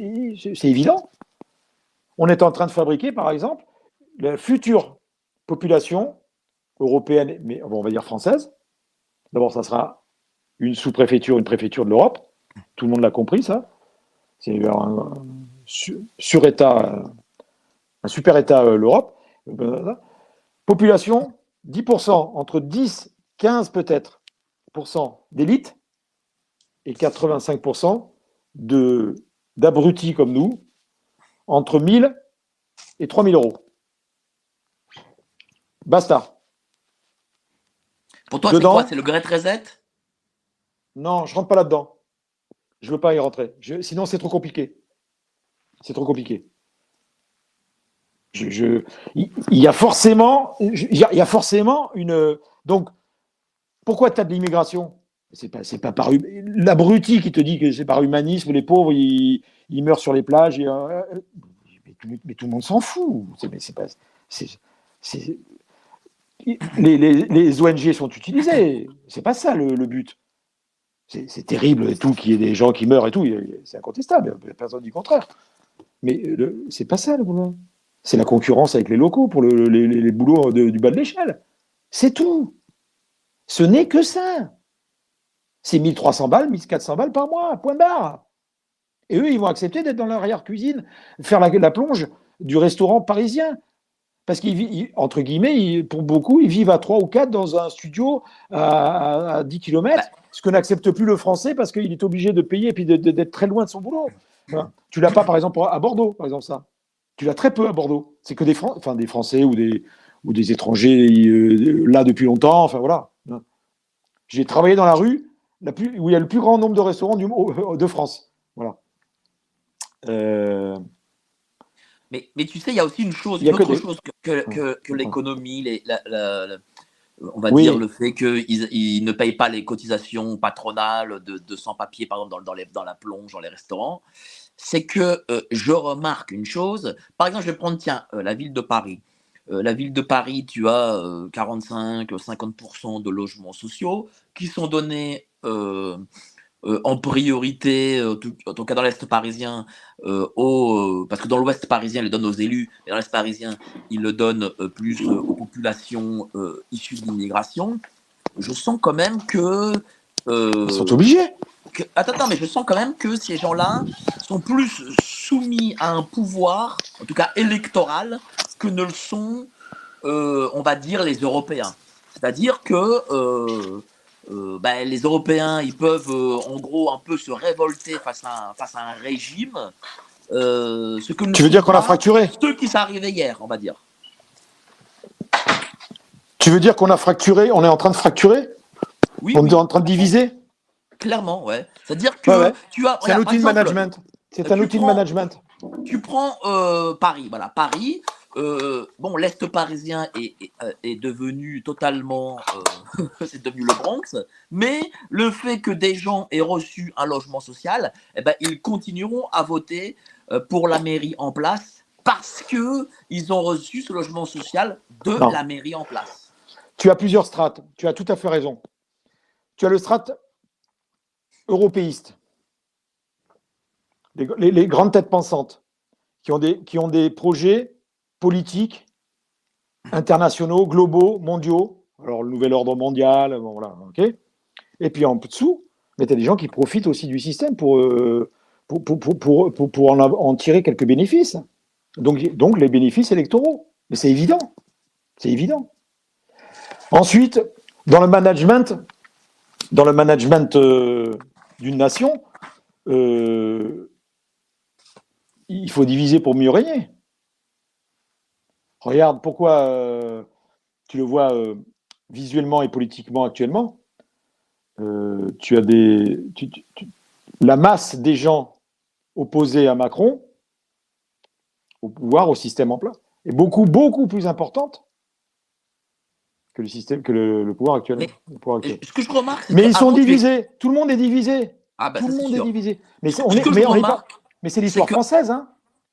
évident. On est en train de fabriquer, par exemple, la future population européenne, mais on va dire française. D'abord, ça sera une sous-préfecture, une préfecture de l'Europe. Tout le monde l'a compris, ça. C'est un, un su- sur-État, un super-État, euh, l'Europe. Population, 10%, entre 10, 15 peut-être, d'élite et 85% de- d'abrutis comme nous, entre 1000 et 3000 euros. Basta. pour toi, c'est quoi? C'est le Great Reset? Non, je rentre pas là-dedans. Je veux pas y rentrer. Je- sinon, c'est trop compliqué. C'est trop compliqué. Je, je- il, il y a forcément, il y a, il y a forcément une. Donc, pourquoi tu as de l'immigration? C'est pas, c'est pas par hum- l'abruti qui te dit que c'est par humanisme. Les pauvres, ils, ils meurent sur les plages. et, euh, mais, tout, mais tout le monde s'en fout. C'est, mais c'est pas. c'est- c'est- les, ONG sont utilisées. C'est pas ça le, but. C'est terrible et tout qu'il y ait des gens qui meurent et tout, c'est incontestable, personne ne dit contraire. Mais c'est pas ça le boulot. C'est la concurrence avec les locaux pour le- le- les, boulots du bas de l'échelle. C'est tout. Ce n'est que ça. C'est 1300 balles, 1400 balles par mois, point barre. Et eux, ils vont accepter d'être dans l'arrière-cuisine, faire la plonge du restaurant parisien. Parce qu'ils vivent, entre guillemets, ils- pour beaucoup, ils vivent à 3 ou 4 dans un studio à, à- à 10 km, ce que n'accepte plus le français parce qu'il est obligé de payer et puis d'être très loin de son boulot. Hein. Tu l'as pas, par exemple, à Bordeaux, par exemple, ça. Tu l'as très peu à Bordeaux. C'est que des, Fran- enfin, des Français ou des, ou des étrangers euh, là depuis longtemps. Enfin, voilà. Hein. J'ai travaillé dans la rue la plus, où il y a le plus grand nombre de restaurants du, de France. Voilà. Euh, mais, mais tu sais, il y a aussi une chose, Il y a une que autre des- chose que, que, que- que l'économie, la- la- la- on va Oui. dire le fait qu'ils ils ne payent pas les cotisations patronales de, de sans-papiers, par exemple, dans, dans, les, dans la plonge, dans les restaurants, c'est que euh, je remarque une chose. Par exemple, je vais prendre, tiens, euh, la ville de Paris. Euh, la ville de Paris, tu as 45-50% de logements sociaux qui sont donnés euh, en priorité, euh, tout- en tout cas dans l'Est parisien, euh, parce que dans l'Ouest parisien, ils le donnent aux élus, mais dans l'Est parisien, ils le donnent plus aux populations issues de l'immigration. Je sens quand même que, ils sont obligés. que- Attends, attends, mais je sens quand même que ces gens-là sont plus soumis à un pouvoir, en tout cas électoral, que ne le sont, on va dire, les Européens. C'est-à-dire que euh, ben, les Européens, ils peuvent euh, en gros un peu se révolter face à un, face à un régime. euh, ce que Tu veux dire qu'on a fracturé Ceux qui sont arrivés hier, on va dire. Tu veux dire qu'on a fracturé On est en train de fracturer Oui, On oui, est en train de diviser clairement, ouais. C'est-à-dire que Ouais, ouais. tu as. C'est un outil de management. C'est un tu outil de prends- management. tu prends euh, Paris, voilà, Paris, euh, bon, l'Est parisien est, est, euh, est devenu totalement, euh, c'est devenu le Bronx, mais le fait que des gens aient reçu un logement social, eh ben, ils continueront à voter pour la mairie en place parce que ils ont reçu ce logement social de Non. la mairie en place. Tu as plusieurs strates. Tu as tout à fait raison. Tu as le strate européiste. Les, les- les grandes têtes pensantes qui ont, des, qui ont des projets politiques internationaux, globaux, mondiaux. Alors, le nouvel ordre mondial, bon, voilà, ok. Et puis en dessous, mais tu as des gens qui profitent aussi du système pour, euh, pour, pour, pour, pour, en tirer quelques bénéfices. Donc, donc les bénéfices électoraux. Mais c'est évident. C'est évident. Ensuite, dans le management, dans le management euh, d'une nation, euh, il faut diviser pour mieux régner. Regarde, pourquoi euh, tu le vois euh, visuellement et politiquement actuellement, euh, tu as des, tu- tu- tu- la masse des gens opposés à Macron au pouvoir, au système en place, est beaucoup, beaucoup plus importante que le système, que le, le pouvoir actuel. Mais- le pouvoir actuel. Et ce que je remarque, c'est Mais que ils sont tu divisés. Tout le monde est divisé. Ah, bah, Tout le monde est divisé. Mais c'est- on Ce est, que je mais on est pas- remarque, mais c'est l'histoire que- française, hein.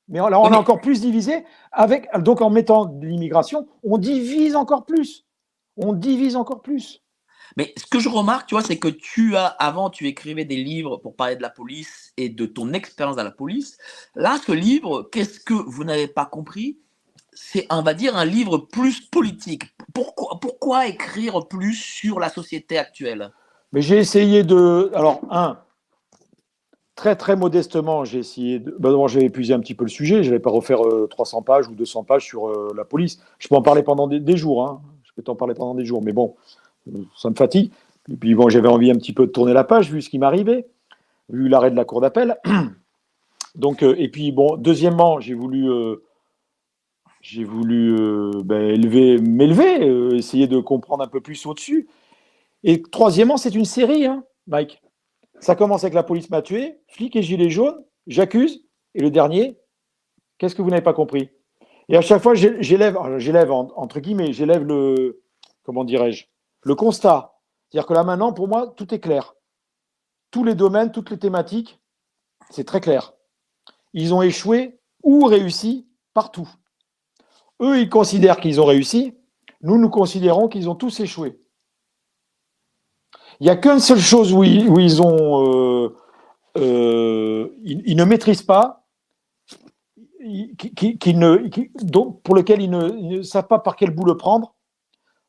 Mais là, on est encore plus divisé. Avec, donc, en mettant de l'immigration, on divise encore plus. On divise encore plus. Mais ce que je remarque, tu vois, c'est que tu as, avant, tu écrivais des livres pour parler de la police et de ton expérience à la police. Là, ce livre, qu'est-ce que vous n'avez pas compris? C'est, on va dire, un livre plus politique. Pourquoi, pourquoi écrire plus sur la société actuelle? Mais j'ai essayé de. Alors, un, très très modestement, j'ai essayé de. j'ai épuisé un petit peu le sujet. Je ne vais pas refaire euh, 300 pages ou 200 pages sur euh, la police. Je peux en parler pendant des, jours. hein. Je peux t'en parler pendant des jours. Mais bon, euh, ça me fatigue. Et puis, bon, j'avais envie un petit peu de tourner la page, vu ce qui m'arrivait, vu l'arrêt de la cour d'appel. Donc, euh, et puis, bon, deuxièmement, j'ai voulu. euh, j'ai voulu euh, ben, élever, m'élever, euh, essayer de comprendre un peu plus au-dessus. Et troisièmement, c'est une série, hein, Mike. Ça commence avec la police m'a tué, flic et gilet jaune, j'accuse, et le dernier, qu'est-ce que vous n'avez pas compris? Et à chaque fois, j'élève, j'élève en- entre guillemets, j'élève le, comment dirais-je, le constat. C'est-à-dire que là maintenant, pour moi, tout est clair. Tous les domaines, toutes les thématiques, c'est très clair. Ils ont échoué ou réussi partout. Eux, ils considèrent qu'ils ont réussi. Nous, nous considérons qu'ils ont tous échoué. Il n'y a qu'une seule chose où ils, euh, euh, ne maîtrisent pas, pour lequel ils ne, savent pas par quel bout le prendre.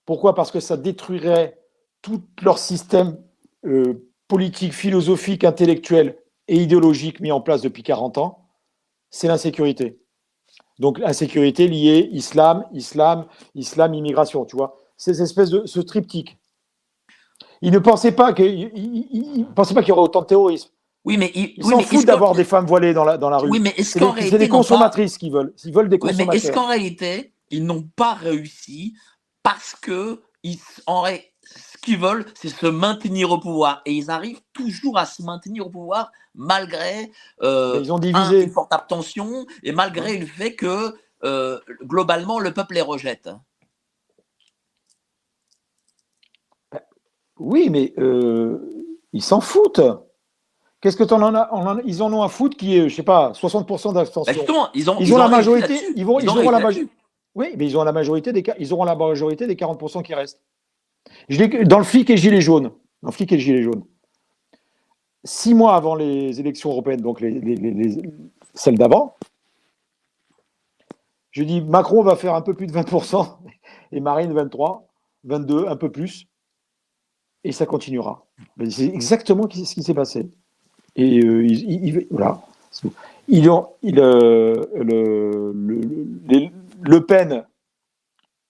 Pourquoi? Parce que ça détruirait tout leur système euh, politique, philosophique, intellectuel et idéologique mis en place depuis 40 ans. C'est l'insécurité. Donc insécurité liée islam, islam, islam, immigration, tu vois. Ces espèces de ce triptyque. Ils ne pensaient pas pensaient pas qu'il y aurait autant de terrorisme. Oui, mais ils Ils oui, s'en foutent d'avoir des femmes voilées dans la, dans la rue. Oui, mais est-ce c'est qu'en des, c'est réalité, des consommatrices qui veulent. Ils veulent des Oui, mais est-ce consommateurs. qu'en réalité, ils n'ont pas réussi parce que ils, en ce qu'ils veulent, c'est se maintenir au pouvoir. Et ils arrivent toujours à se maintenir au pouvoir malgré euh, Ils ont un, divisé. une forte abstention et malgré le fait que euh, globalement le peuple les rejette. Oui, mais euh, ils s'en foutent. Qu'est-ce que tu en as, en Ils en ont un foot qui est, je sais pas, 60% Bah, d'abstention. justement, ils ont, Ils ont la majorité. Ils, vont, ils, ont auront la majorité. Oui, mais ils auront la majorité des, ils auront la majorité des 40% qui restent. Je dans le flic et gilet jaune, dans le flic et le gilet jaune, six mois avant les élections européennes, donc les- les- celles d'avant, je dis Macron va faire un peu plus de 20% et Marine 23, 22, un peu plus, et ça continuera. Mais C'est exactement ce qui s'est passé. Et euh, ils- voilà. Ils, euh, le, le, Pen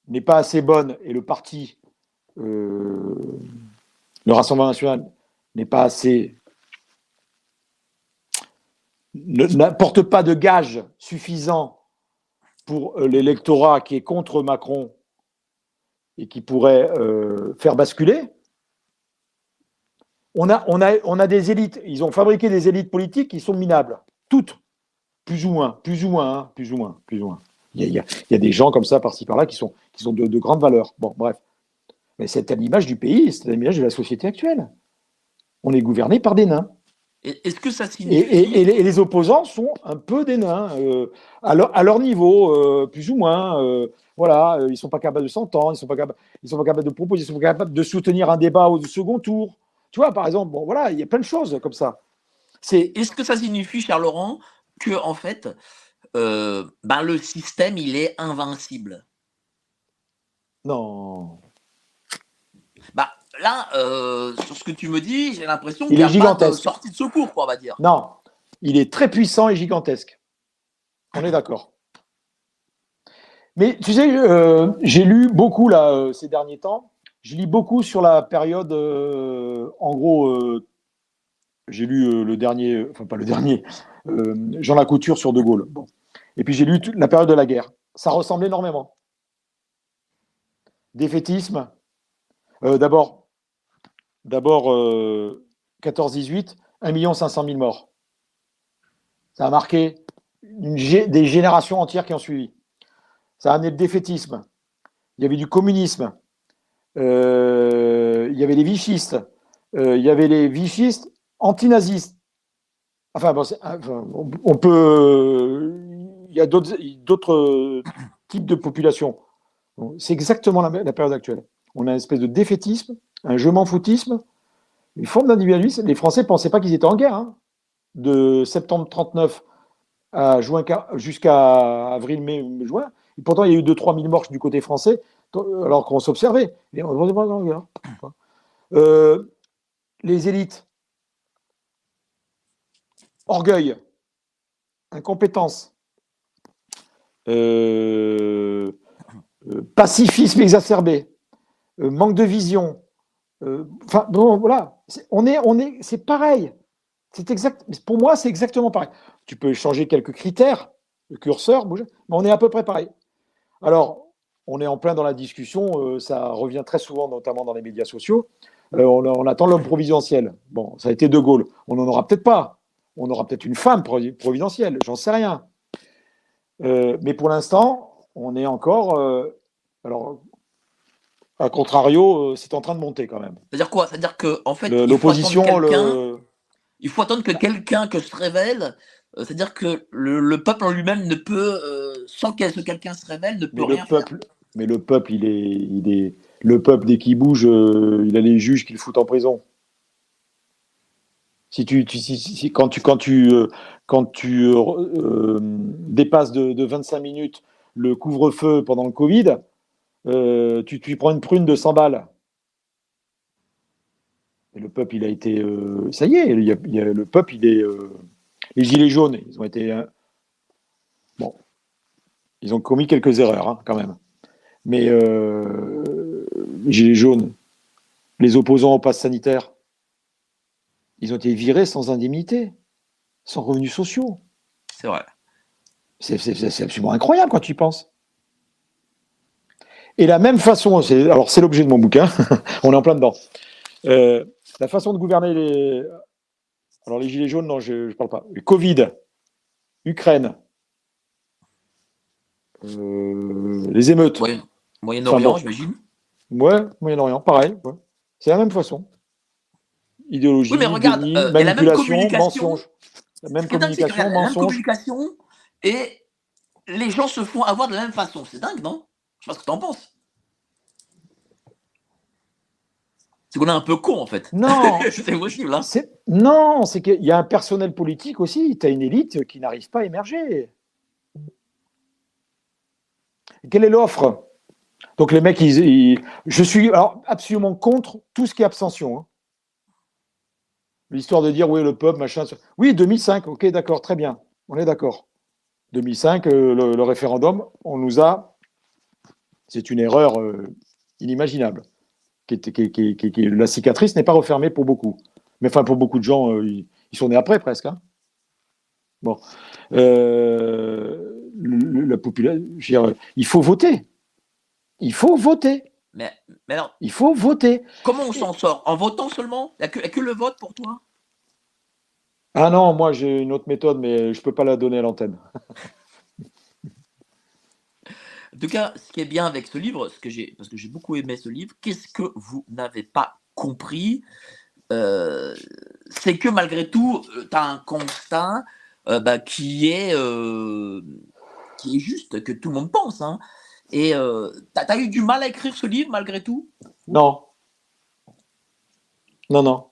n'est pas assez bonne et le parti, euh, le Rassemblement national, n'est pas assez. n'apporte pas de gage suffisant pour l'électorat qui est contre Macron et qui pourrait faire basculer. On a, on, a, on a des élites, ils ont fabriqué des élites politiques qui sont minables, toutes, plus ou moins, plus ou moins, hein, plus ou moins, plus ou moins. Il y, a, il y a- il y a des gens comme ça, par-ci par-là, qui sont, qui sont de, de grandes valeurs. Bon, bref. Mais c'est à l'image du pays, c'est à l'image de la société actuelle. On est gouverné par des nains. Et- Est-ce que ça signifie. et- et les, et les opposants sont un peu des nains, euh, à, leur, à leur niveau, euh, plus ou moins. euh, voilà, ils ne sont pas capables de s'entendre, ils ne sont, pas capables- ils sont pas capables de proposer, ils sont pas capables de soutenir un débat au second tour. Tu vois, par exemple, bon, voilà, il y a plein de choses comme ça. C'est Est-ce que ça signifie, cher Laurent, que en fait, euh, ben, le système il est invincible? Non, Bah là, euh, sur ce que tu me dis, j'ai l'impression Il qu'il n'y a est pas de gigantesque. sortie de secours, quoi, on va dire. non, il est très puissant et gigantesque. On est d'accord. Mais tu sais, euh, j'ai lu beaucoup là ces derniers temps. Je lis beaucoup sur la période. euh, en gros, euh, j'ai lu euh, le dernier, enfin pas le dernier, Jean Lacouture sur De Gaulle. Et puis j'ai lu la période de la guerre. Ça ressemble énormément. Défaitisme. D'abord, d'abord euh, 14-18, 1 500 000 morts. Ça a marqué des générations entières qui ont suivi. Ça a amené le défaitisme. Il y avait du communisme. Euh, il y avait les vichistes. Euh, il y avait les vichistes antinazistes. Enfin, c'est- enfin, on, peut. Il y a d'autres types de populations. C'est exactement la, la période actuelle. On a une espèce de défaitisme, un je m'en foutisme, une forme d'individualisme. Les Français ne pensaient pas qu'ils étaient en guerre. hein. De septembre 39 à juin, jusqu'à avril, mai, juin. Et pourtant, il y a eu 2-3 000 morts du côté français, alors qu'on s'observait. Guerre. Euh, les élites. Orgueil. Incompétence. Euh, euh, pacifisme exacerbé. Manque de vision. Enfin, bon, voilà. C'est pareil. C'est exact. Pour moi, c'est exactement pareil. Tu peux changer quelques critères, le curseur bouge, mais on est à peu près pareil. Alors, on est en plein dans la discussion. euh, ça revient très souvent, notamment dans les médias sociaux. Euh, on, on attend l'homme providentiel. Bon, ça a été De Gaulle. On n'en aura peut-être pas. On aura peut-être une femme provi- providentielle. J'en sais rien. Euh, mais pour l'instant, on est encore. alors, à contrario, c'est en train de monter quand même. C'est-à-dire quoi? C'est-à-dire que en fait, L'opposition, il faut attendre que quelqu'un que se révèle. C'est-à-dire que le, le peuple en lui-même ne peut, euh, sans que ce quelqu'un se révèle, ne peut Mais le rien faire. Mais le peuple, il est, il est, le peuple dès qu'il bouge, euh, il a les juges qui le foutent en prison. Si tu, si- si- quand tu, quand tu, euh, quand tu euh, dépasses de, de 25 minutes le couvre-feu pendant le Covid, tu, tu prends une prune de 100 balles. Et le peuple, il a été, ça y est, il y a- le peuple, il est, les gilets jaunes, ils ont été, euh, bon, ils ont commis quelques erreurs hein, quand même. Mais euh, les Gilets jaunes, les opposants au pass sanitaire, ils ont été virés sans indemnité, sans revenus sociaux. C'est vrai. C'est absolument incroyable quand tu y penses. Et la même façon, alors c'est l'objet de mon bouquin, on est en plein dedans. Euh, la façon de gouverner les. Alors les Gilets jaunes, non, je ne parle pas. Covid, Ukraine, euh, les émeutes. Moyen-Orient, Enfin, j'imagine. Ouais, Moyen-Orient, pareil. ouais. C'est la même façon. Idéologie, Oui, mais regarde, déni, euh, a la même manipulation, communication. mensonge. La même dingue, communication, même mensonge. communication et les gens se font avoir de la même façon. C'est dingue, non? Je sais pas ce que tu en penses. C'est qu'on est un peu con, en fait. Non, c'est possible, hein non, c'est qu'il y a un personnel politique aussi. Tu as une élite qui n'arrive pas à émerger. Quelle est l'offre? Donc les mecs, ils, je suis absolument contre tout ce qui est abstention. hein. L'histoire de dire oui, le peuple, machin. Oui, 2005, ok, d'accord, très bien. On est d'accord. 2005, euh, le, référendum, on nous a. C'est une erreur euh, inimaginable. Qui qui- qui- la cicatrice n'est pas refermée pour beaucoup. Mais enfin, pour beaucoup de gens, euh, ils, sont nés après presque. hein. Bon. La population, il faut voter. Il faut voter. mais, mais alors, Il faut voter. comment on s'en sort? En votant seulement? Il n'y a, que- y a que le vote pour toi? Ah non, moi j'ai une autre méthode, mais je ne peux pas la donner à l'antenne. En tout cas, ce qui est bien avec ce livre, ce que j'ai, parce que j'ai beaucoup aimé ce livre, qu'est-ce que vous n'avez pas compris? Euh, C'est que malgré tout, tu as un constat euh, bah, qui, est, euh, qui est juste, que tout le monde pense. Hein. Et tu as, eu du mal à écrire ce livre malgré tout? Non. Non, non.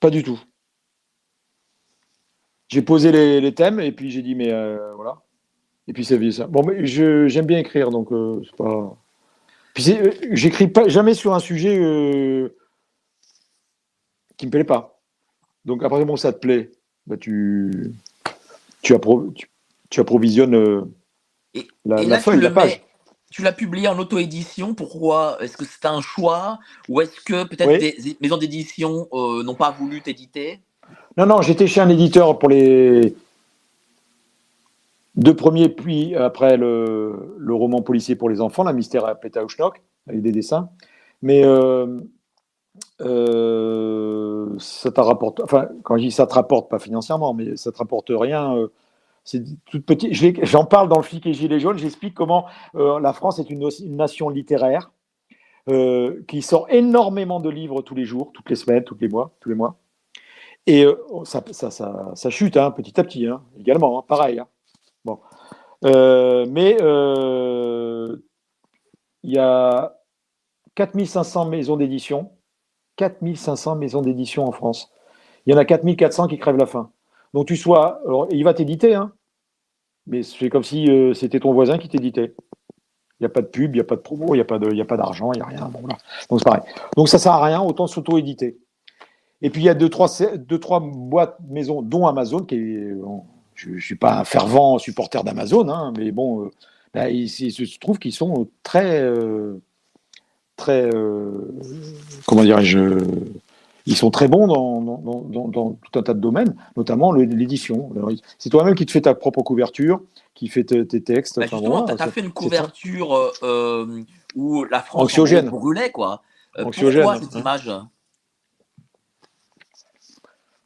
Pas du tout. J'ai posé les, thèmes et puis j'ai dit, mais voilà. Et puis c'est ça. Bon, mais j'aime bien écrire, donc euh, c'est pas. Puis euh, j'écris pas jamais sur un sujet euh, qui me plaît pas. Donc après bon, ça te plaît, bah tu tu, tu, approvisionnes la, feuille, la page. Tu l'as publié en auto-édition. Pourquoi? Est-ce que c'est un choix? Ou est-ce que peut-être des maisons d'édition n'ont pas voulu t'éditer? Non, non, j'étais chez un éditeur pour les deux premiers, puis après le, roman policier pour les enfants, La mystère à Petauschnock, avec des dessins. Mais euh, euh, ça te rapporte, enfin, quand je dis ça te rapporte, pas financièrement, mais ça te rapporte rien. Euh, c'est. J'en parle dans le flic et gilet jaune. J'explique comment la France est une, nation littéraire qui sort énormément de livres tous les jours, toutes les semaines, tous les mois, tous les mois. Et ça, ça, chute hein, petit à petit, hein, également, hein, pareil. Bon. Euh, mais euh, il y a 4500 maisons d'édition. 4500 maisons d'édition en France. Il y en a 4400 qui crèvent la faim. Donc tu sois. il va t'éditer, hein, mais c'est comme si euh, c'était ton voisin qui t'éditait. Il n'y a pas de pub, il n'y a pas de promo, il n'y a pas d'argent, il n'y a rien. Donc c'est pareil. Donc ça ne sert à rien, autant s'auto-éditer. Et puis il y a deux trois, deux, trois boîtes maisons, dont Amazon, qui est je ne suis pas un fervent supporter d'Amazon, hein, mais bon, euh, bah, il, se trouve qu'ils sont très, euh, très, euh, comment dirais-je, ils sont très bons dans, tout un tas de domaines, notamment l'édition. C'est toi-même qui te fais ta propre couverture, qui fait tes, textes. Bah, justement, tu as fait une couverture où la France Anxiogène. brûlait, quoi. Anxiogène, pourquoi cette image?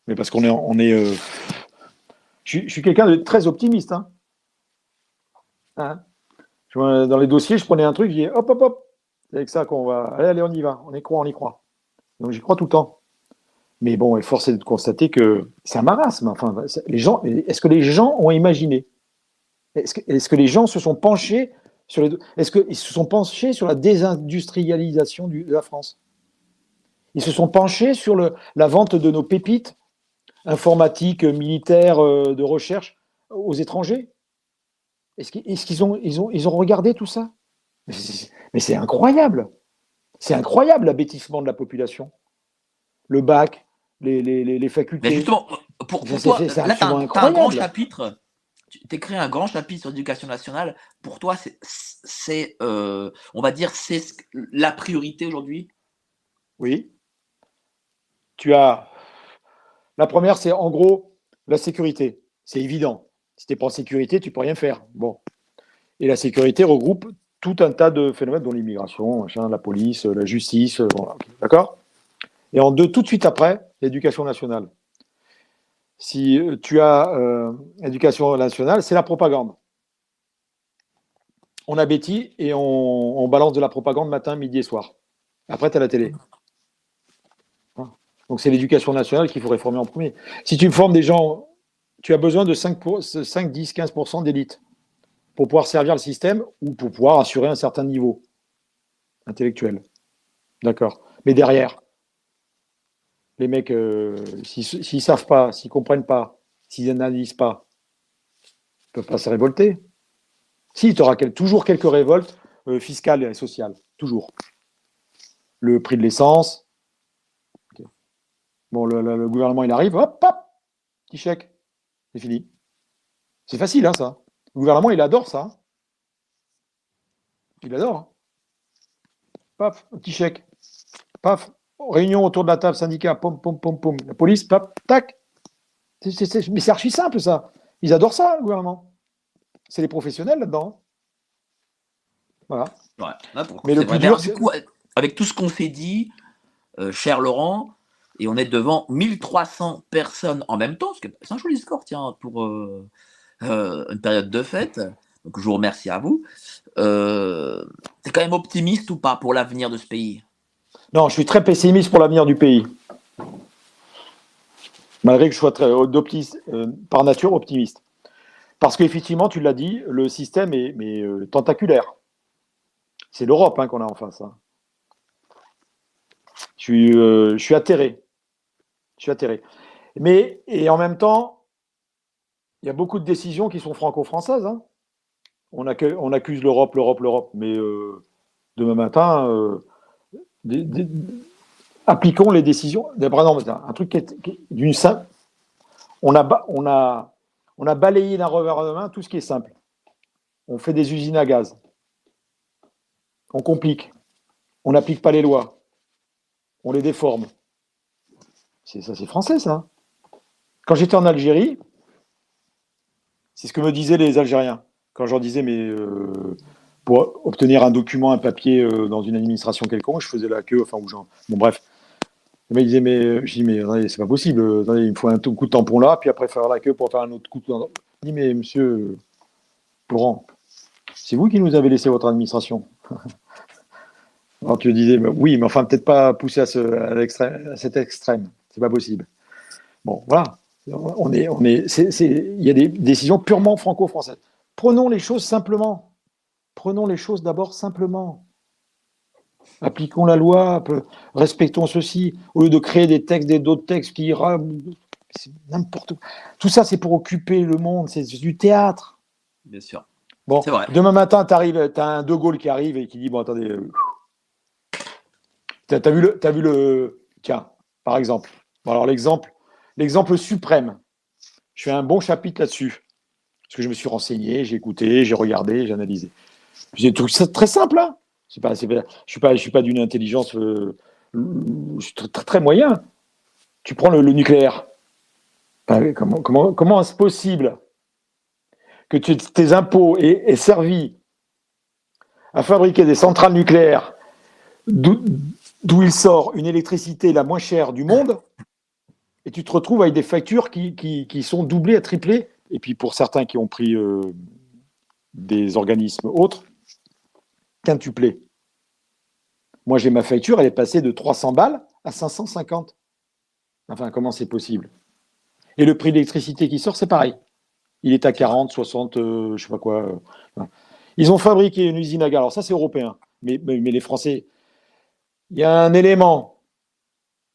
Mais parce qu'on est, on est je, suis quelqu'un de très optimiste. Hein. Hein? Dans les dossiers, je prenais un truc, je dis hop, hop, hop, c'est avec ça qu'on va. Allez, allez, on y va, on y croit, on y croit. Donc j'y crois tout le temps. Mais bon, il est forcé de constater que c'est un marasme. Enfin, est-ce que les gens ont imaginé? Est-ce que, les gens se sont penchés sur les. Est-ce qu'ils se sont penchés sur la désindustrialisation de la France? Ils se sont penchés sur le, la vente de nos pépites informatique, militaire, euh, de recherche aux étrangers? Est-ce qu'ils ont, ils ont, ils ont regardé tout ça? Mais c'est incroyable C'est incroyable l'abêtissement de la population. Le bac, les, les, les, facultés. Mais justement, pour, toi, là, tu as, un grand chapitre tu écris un grand chapitre sur l'éducation nationale. Pour toi, c'est, euh, on va dire, c'est la priorité aujourd'hui? Oui. Tu as la première, c'est en gros la sécurité. C'est évident. Si tu n'es pas en sécurité, tu ne peux rien faire. Bon. Et la sécurité regroupe tout un tas de phénomènes, dont l'immigration, la police, la justice. D'accord? Et en deux, tout de suite après, l'éducation nationale. Si tu as euh, l'éducation nationale, c'est la propagande. On a Betty et on, balance de la propagande matin, midi et soir. Après, tu as la télé. Donc c'est l'éducation nationale qu'il faut réformer en premier. Si tu formes des gens, tu as besoin de 5, 5 10, 15% d'élite pour pouvoir servir le système ou pour pouvoir assurer un certain niveau intellectuel. D'accord. Mais derrière, les mecs, euh, s'ils ne savent pas, s'ils ne comprennent pas, s'ils n'analysent pas, ils ne peuvent pas se révolter. Si, tu auras toujours quelques révoltes euh, fiscales et sociales. Toujours. Le prix de l'essence, Bon, le, gouvernement, il arrive, hop, hop, petit chèque. C'est fini. C'est facile, hein, ça. Le gouvernement, il adore ça. Il adore. Hein. Paf, petit chèque. Paf, réunion autour de la table, syndicat, pom, pom, pom, pom. La police, paf, tac. mais c'est archi simple, ça. Ils adorent ça, le gouvernement. C'est les professionnels là-dedans. Voilà. mais le plus dur, du coup, avec tout ce qu'on s'est dit, euh, cher Laurent, et on est devant 1300 personnes en même temps, c'est un joli score, tiens, pour euh, euh, une période de fête. Donc je vous remercie à vous. T'es quand même optimiste ou pas pour l'avenir de ce pays? Non, je suis très pessimiste pour l'avenir du pays. Malgré que je sois très euh, par nature optimiste. Parce qu'effectivement, tu l'as dit, le système est euh, tentaculaire. C'est l'Europe hein, qu'on a en face. Hein. Je, suis, je suis atterré. Je suis atterré. Mais, et en même temps, il y a beaucoup de décisions qui sont franco-françaises. Hein. On, accuse l'Europe, l'Europe, l'Europe. Mais euh, demain matin, appliquons les décisions. un truc qui est, d'une simple. On a, balayé d'un revers de main tout ce qui est simple. On fait des usines à gaz. On complique. On n'applique pas les lois. On les déforme. C'est ça, c'est français, ça. Quand j'étais en Algérie, c'est ce que me disaient les Algériens. Quand je leur disais, mais euh, pour obtenir un document, un papier euh, dans une administration quelconque, je faisais la queue, enfin, ou genre, bon, bref. ils disaient, mais je dis, mais c'est pas possible, il me faut un coup de tampon là, puis après faire la queue pour faire un autre coup de tampon. Je dis, mais monsieur Laurent, c'est vous qui nous avez laissé votre administration? Alors tu disais, oui, mais enfin, peut-être pas pousser à, à, cet extrême. C'est pas possible. Bon, voilà. On est, on est, il y a des décisions purement franco-françaises. Prenons les choses simplement. Prenons les choses d'abord simplement. Appliquons la loi, respectons ceci, au lieu de créer des textes, des d'autres textes qui c'est n'importe quoi. Tout ça, c'est pour occuper le monde, c'est du théâtre. Bien sûr. Bon, vrai. demain matin, tu as un De Gaulle qui arrive et qui dit Bon, attendez, euh, tu as, vu le. As vu le tiens, par exemple. alors, l'exemple, l'exemple suprême. Je fais un bon chapitre là-dessus. Parce que je me suis renseigné, j'ai écouté, j'ai regardé, j'ai analysé. C'est très simple. Hein je ne suis pas, d'une intelligence. Euh, très, très, moyen. Tu prends le, nucléaire. Ben, comment est-ce possible que tes impôts aient, servi à fabriquer des centrales nucléaires d'où il sort une électricité la moins chère du monde, et tu te retrouves avec des factures qui, qui, sont doublées à triplées, et puis pour certains qui ont pris euh, des organismes autres, quintuplé. Moi, j'ai ma facture, elle est passée de 300 balles à 550. Enfin, comment c'est possible? Et le prix de l'électricité qui sort, c'est pareil. Il est à 40, 60, euh, je sais pas quoi. Euh, Ils ont fabriqué une usine à gaz. Alors ça, c'est européen. mais, les Français, il y a un élément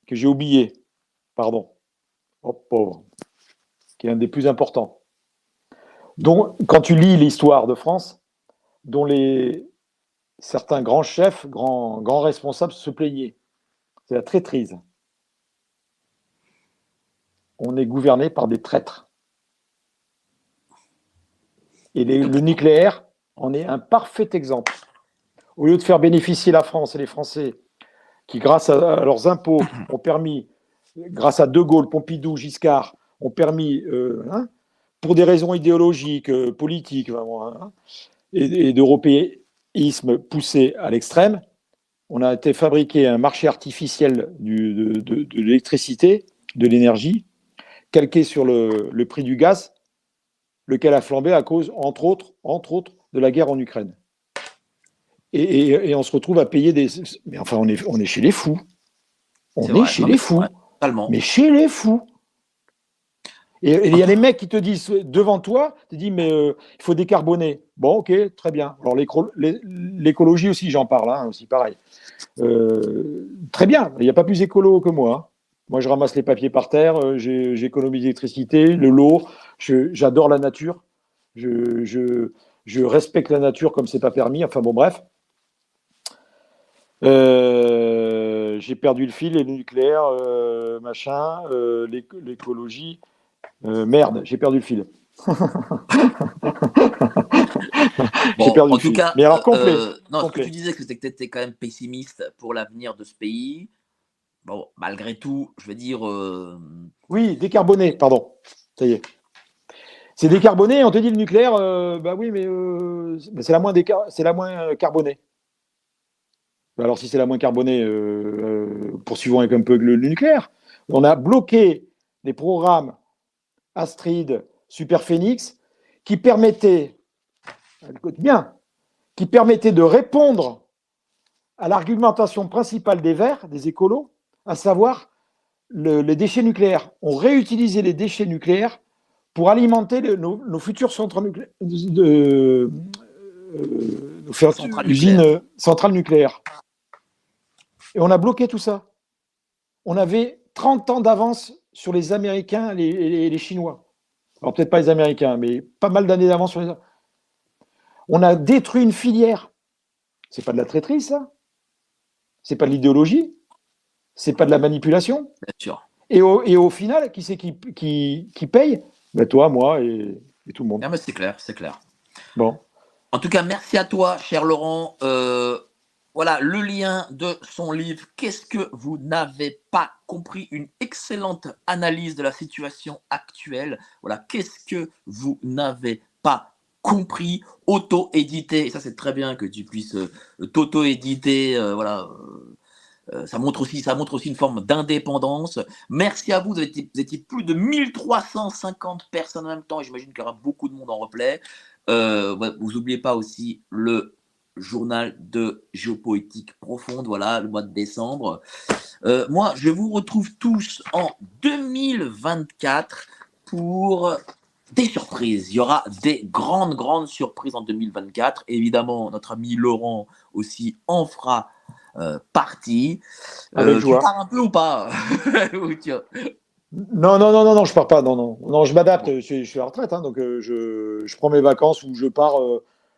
que j'ai oublié, pardon, oh pauvre, qui est un des plus importants. Dont, quand tu lis l'histoire de France, dont les, certains grands chefs, grands, responsables se plaignaient. C'est la traîtrise. On est gouverné par des traîtres. Et le nucléaire en est un parfait exemple. Au lieu de faire bénéficier la France et les Français qui, grâce à, leurs impôts, ont permis, grâce à De Gaulle, Pompidou, Giscard, ont permis, euh, hein, pour des raisons idéologiques, euh, politiques, hein, et, poussé à l'extrême, on a été fabriqué un marché artificiel de, l'électricité, de l'énergie, calqué sur le, le, prix du gaz, lequel a flambé à cause, entre autres, entre autres, de la guerre en Ukraine et, on se retrouve à payer des. Mais enfin, on est, on est chez les fous. On est, chez les fous. mais chez les fous. Et il y a les mecs qui te disent devant toi, tu dis mais euh, il faut décarboner. Bon, ok, très bien. Alors l'écologie aussi, j'en parle, hein, aussi pareil. Euh, très bien. Il n'y a pas plus écolo que moi. Hein. Moi, je ramasse les papiers par terre, euh, j'économise l'électricité, le lot. J'adore la nature. Je, respecte la nature comme c'est pas permis. Enfin bon, bref. J'ai perdu le fil, et le nucléaire, machin, euh, merde, j'ai perdu le fil. j'ai perdu en tout cas, Mais alors complet. non, tu disais que tu étais quand même pessimiste pour l'avenir de ce pays. Bon, malgré tout, je veux dire. Oui, décarboné, pardon. Ça y est. C'est décarboné, on te dit le nucléaire, bah oui, mais c'est la moins, c'est la moins carbonée. Alors, si c'est la moins carbonée, euh, euh, poursuivons avec un peu le, nucléaire. On a bloqué les programmes Astrid, Super Phoenix, qui bien, qui permettait de répondre à l'argumentation principale des Verts, des écolos, à savoir les déchets nucléaires. On réutilisait les déchets nucléaires pour alimenter nos, futures centrales nucléaires, de, euh, usines centrales nucléaires. Et on a bloqué tout ça. On avait 30 ans d'avance sur les Américains et les, Chinois. Alors peut-être pas les Américains, mais pas mal d'années d'avance sur les. On a détruit une filière. C'est pas de la traîtrise, ça C'est pas de l'idéologie C'est pas de la manipulation Bien sûr. Et au, et au final, qui c'est qui, qui, qui, paye? Ben Toi, moi et, tout le monde. C'est clair, c'est clair. Bon. En tout cas, merci à toi, cher Laurent. Euh, voilà le lien de son livre. Qu'est-ce que vous n'avez pas compris? Une excellente analyse de la situation actuelle. Voilà, qu'est-ce que vous n'avez pas compris? Auto-édité. Et ça, c'est très bien que tu puisses euh, t'auto-éditer. Euh, voilà. Euh, ça montre aussi, une forme d'indépendance. Merci à vous. Vous vous étiez, plus de 1350 personnes en même temps. J'imagine qu'il y aura beaucoup de monde en replay. vous n'oubliez pas aussi le journal de géopolitique profonde, voilà, le mois de décembre. Euh, moi, je vous retrouve tous en 2024 pour des surprises. Il y aura des grandes, grandes surprises en 2024. Évidemment, notre ami Laurent aussi en fera euh, partie. Euh, tu pars un peu ou pas Non, non, non, non, non, je pars pas. Non, non, non, je m'adapte. Je, suis à la retraite, hein, donc je, je, prends mes vacances ou je pars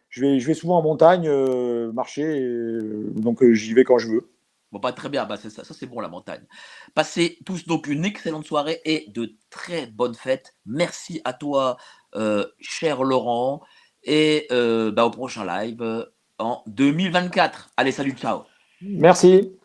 je vais, je vais souvent en montagne euh, marcher, euh, donc euh, j'y vais quand je veux. Bon, pas très bien, bah, ça, ça c'est bon la montagne. Passez tous donc une excellente soirée et de très bonnes fêtes. Merci à toi, cher Laurent, et bah, au prochain live en 2024. Allez, salut, ciao. Merci.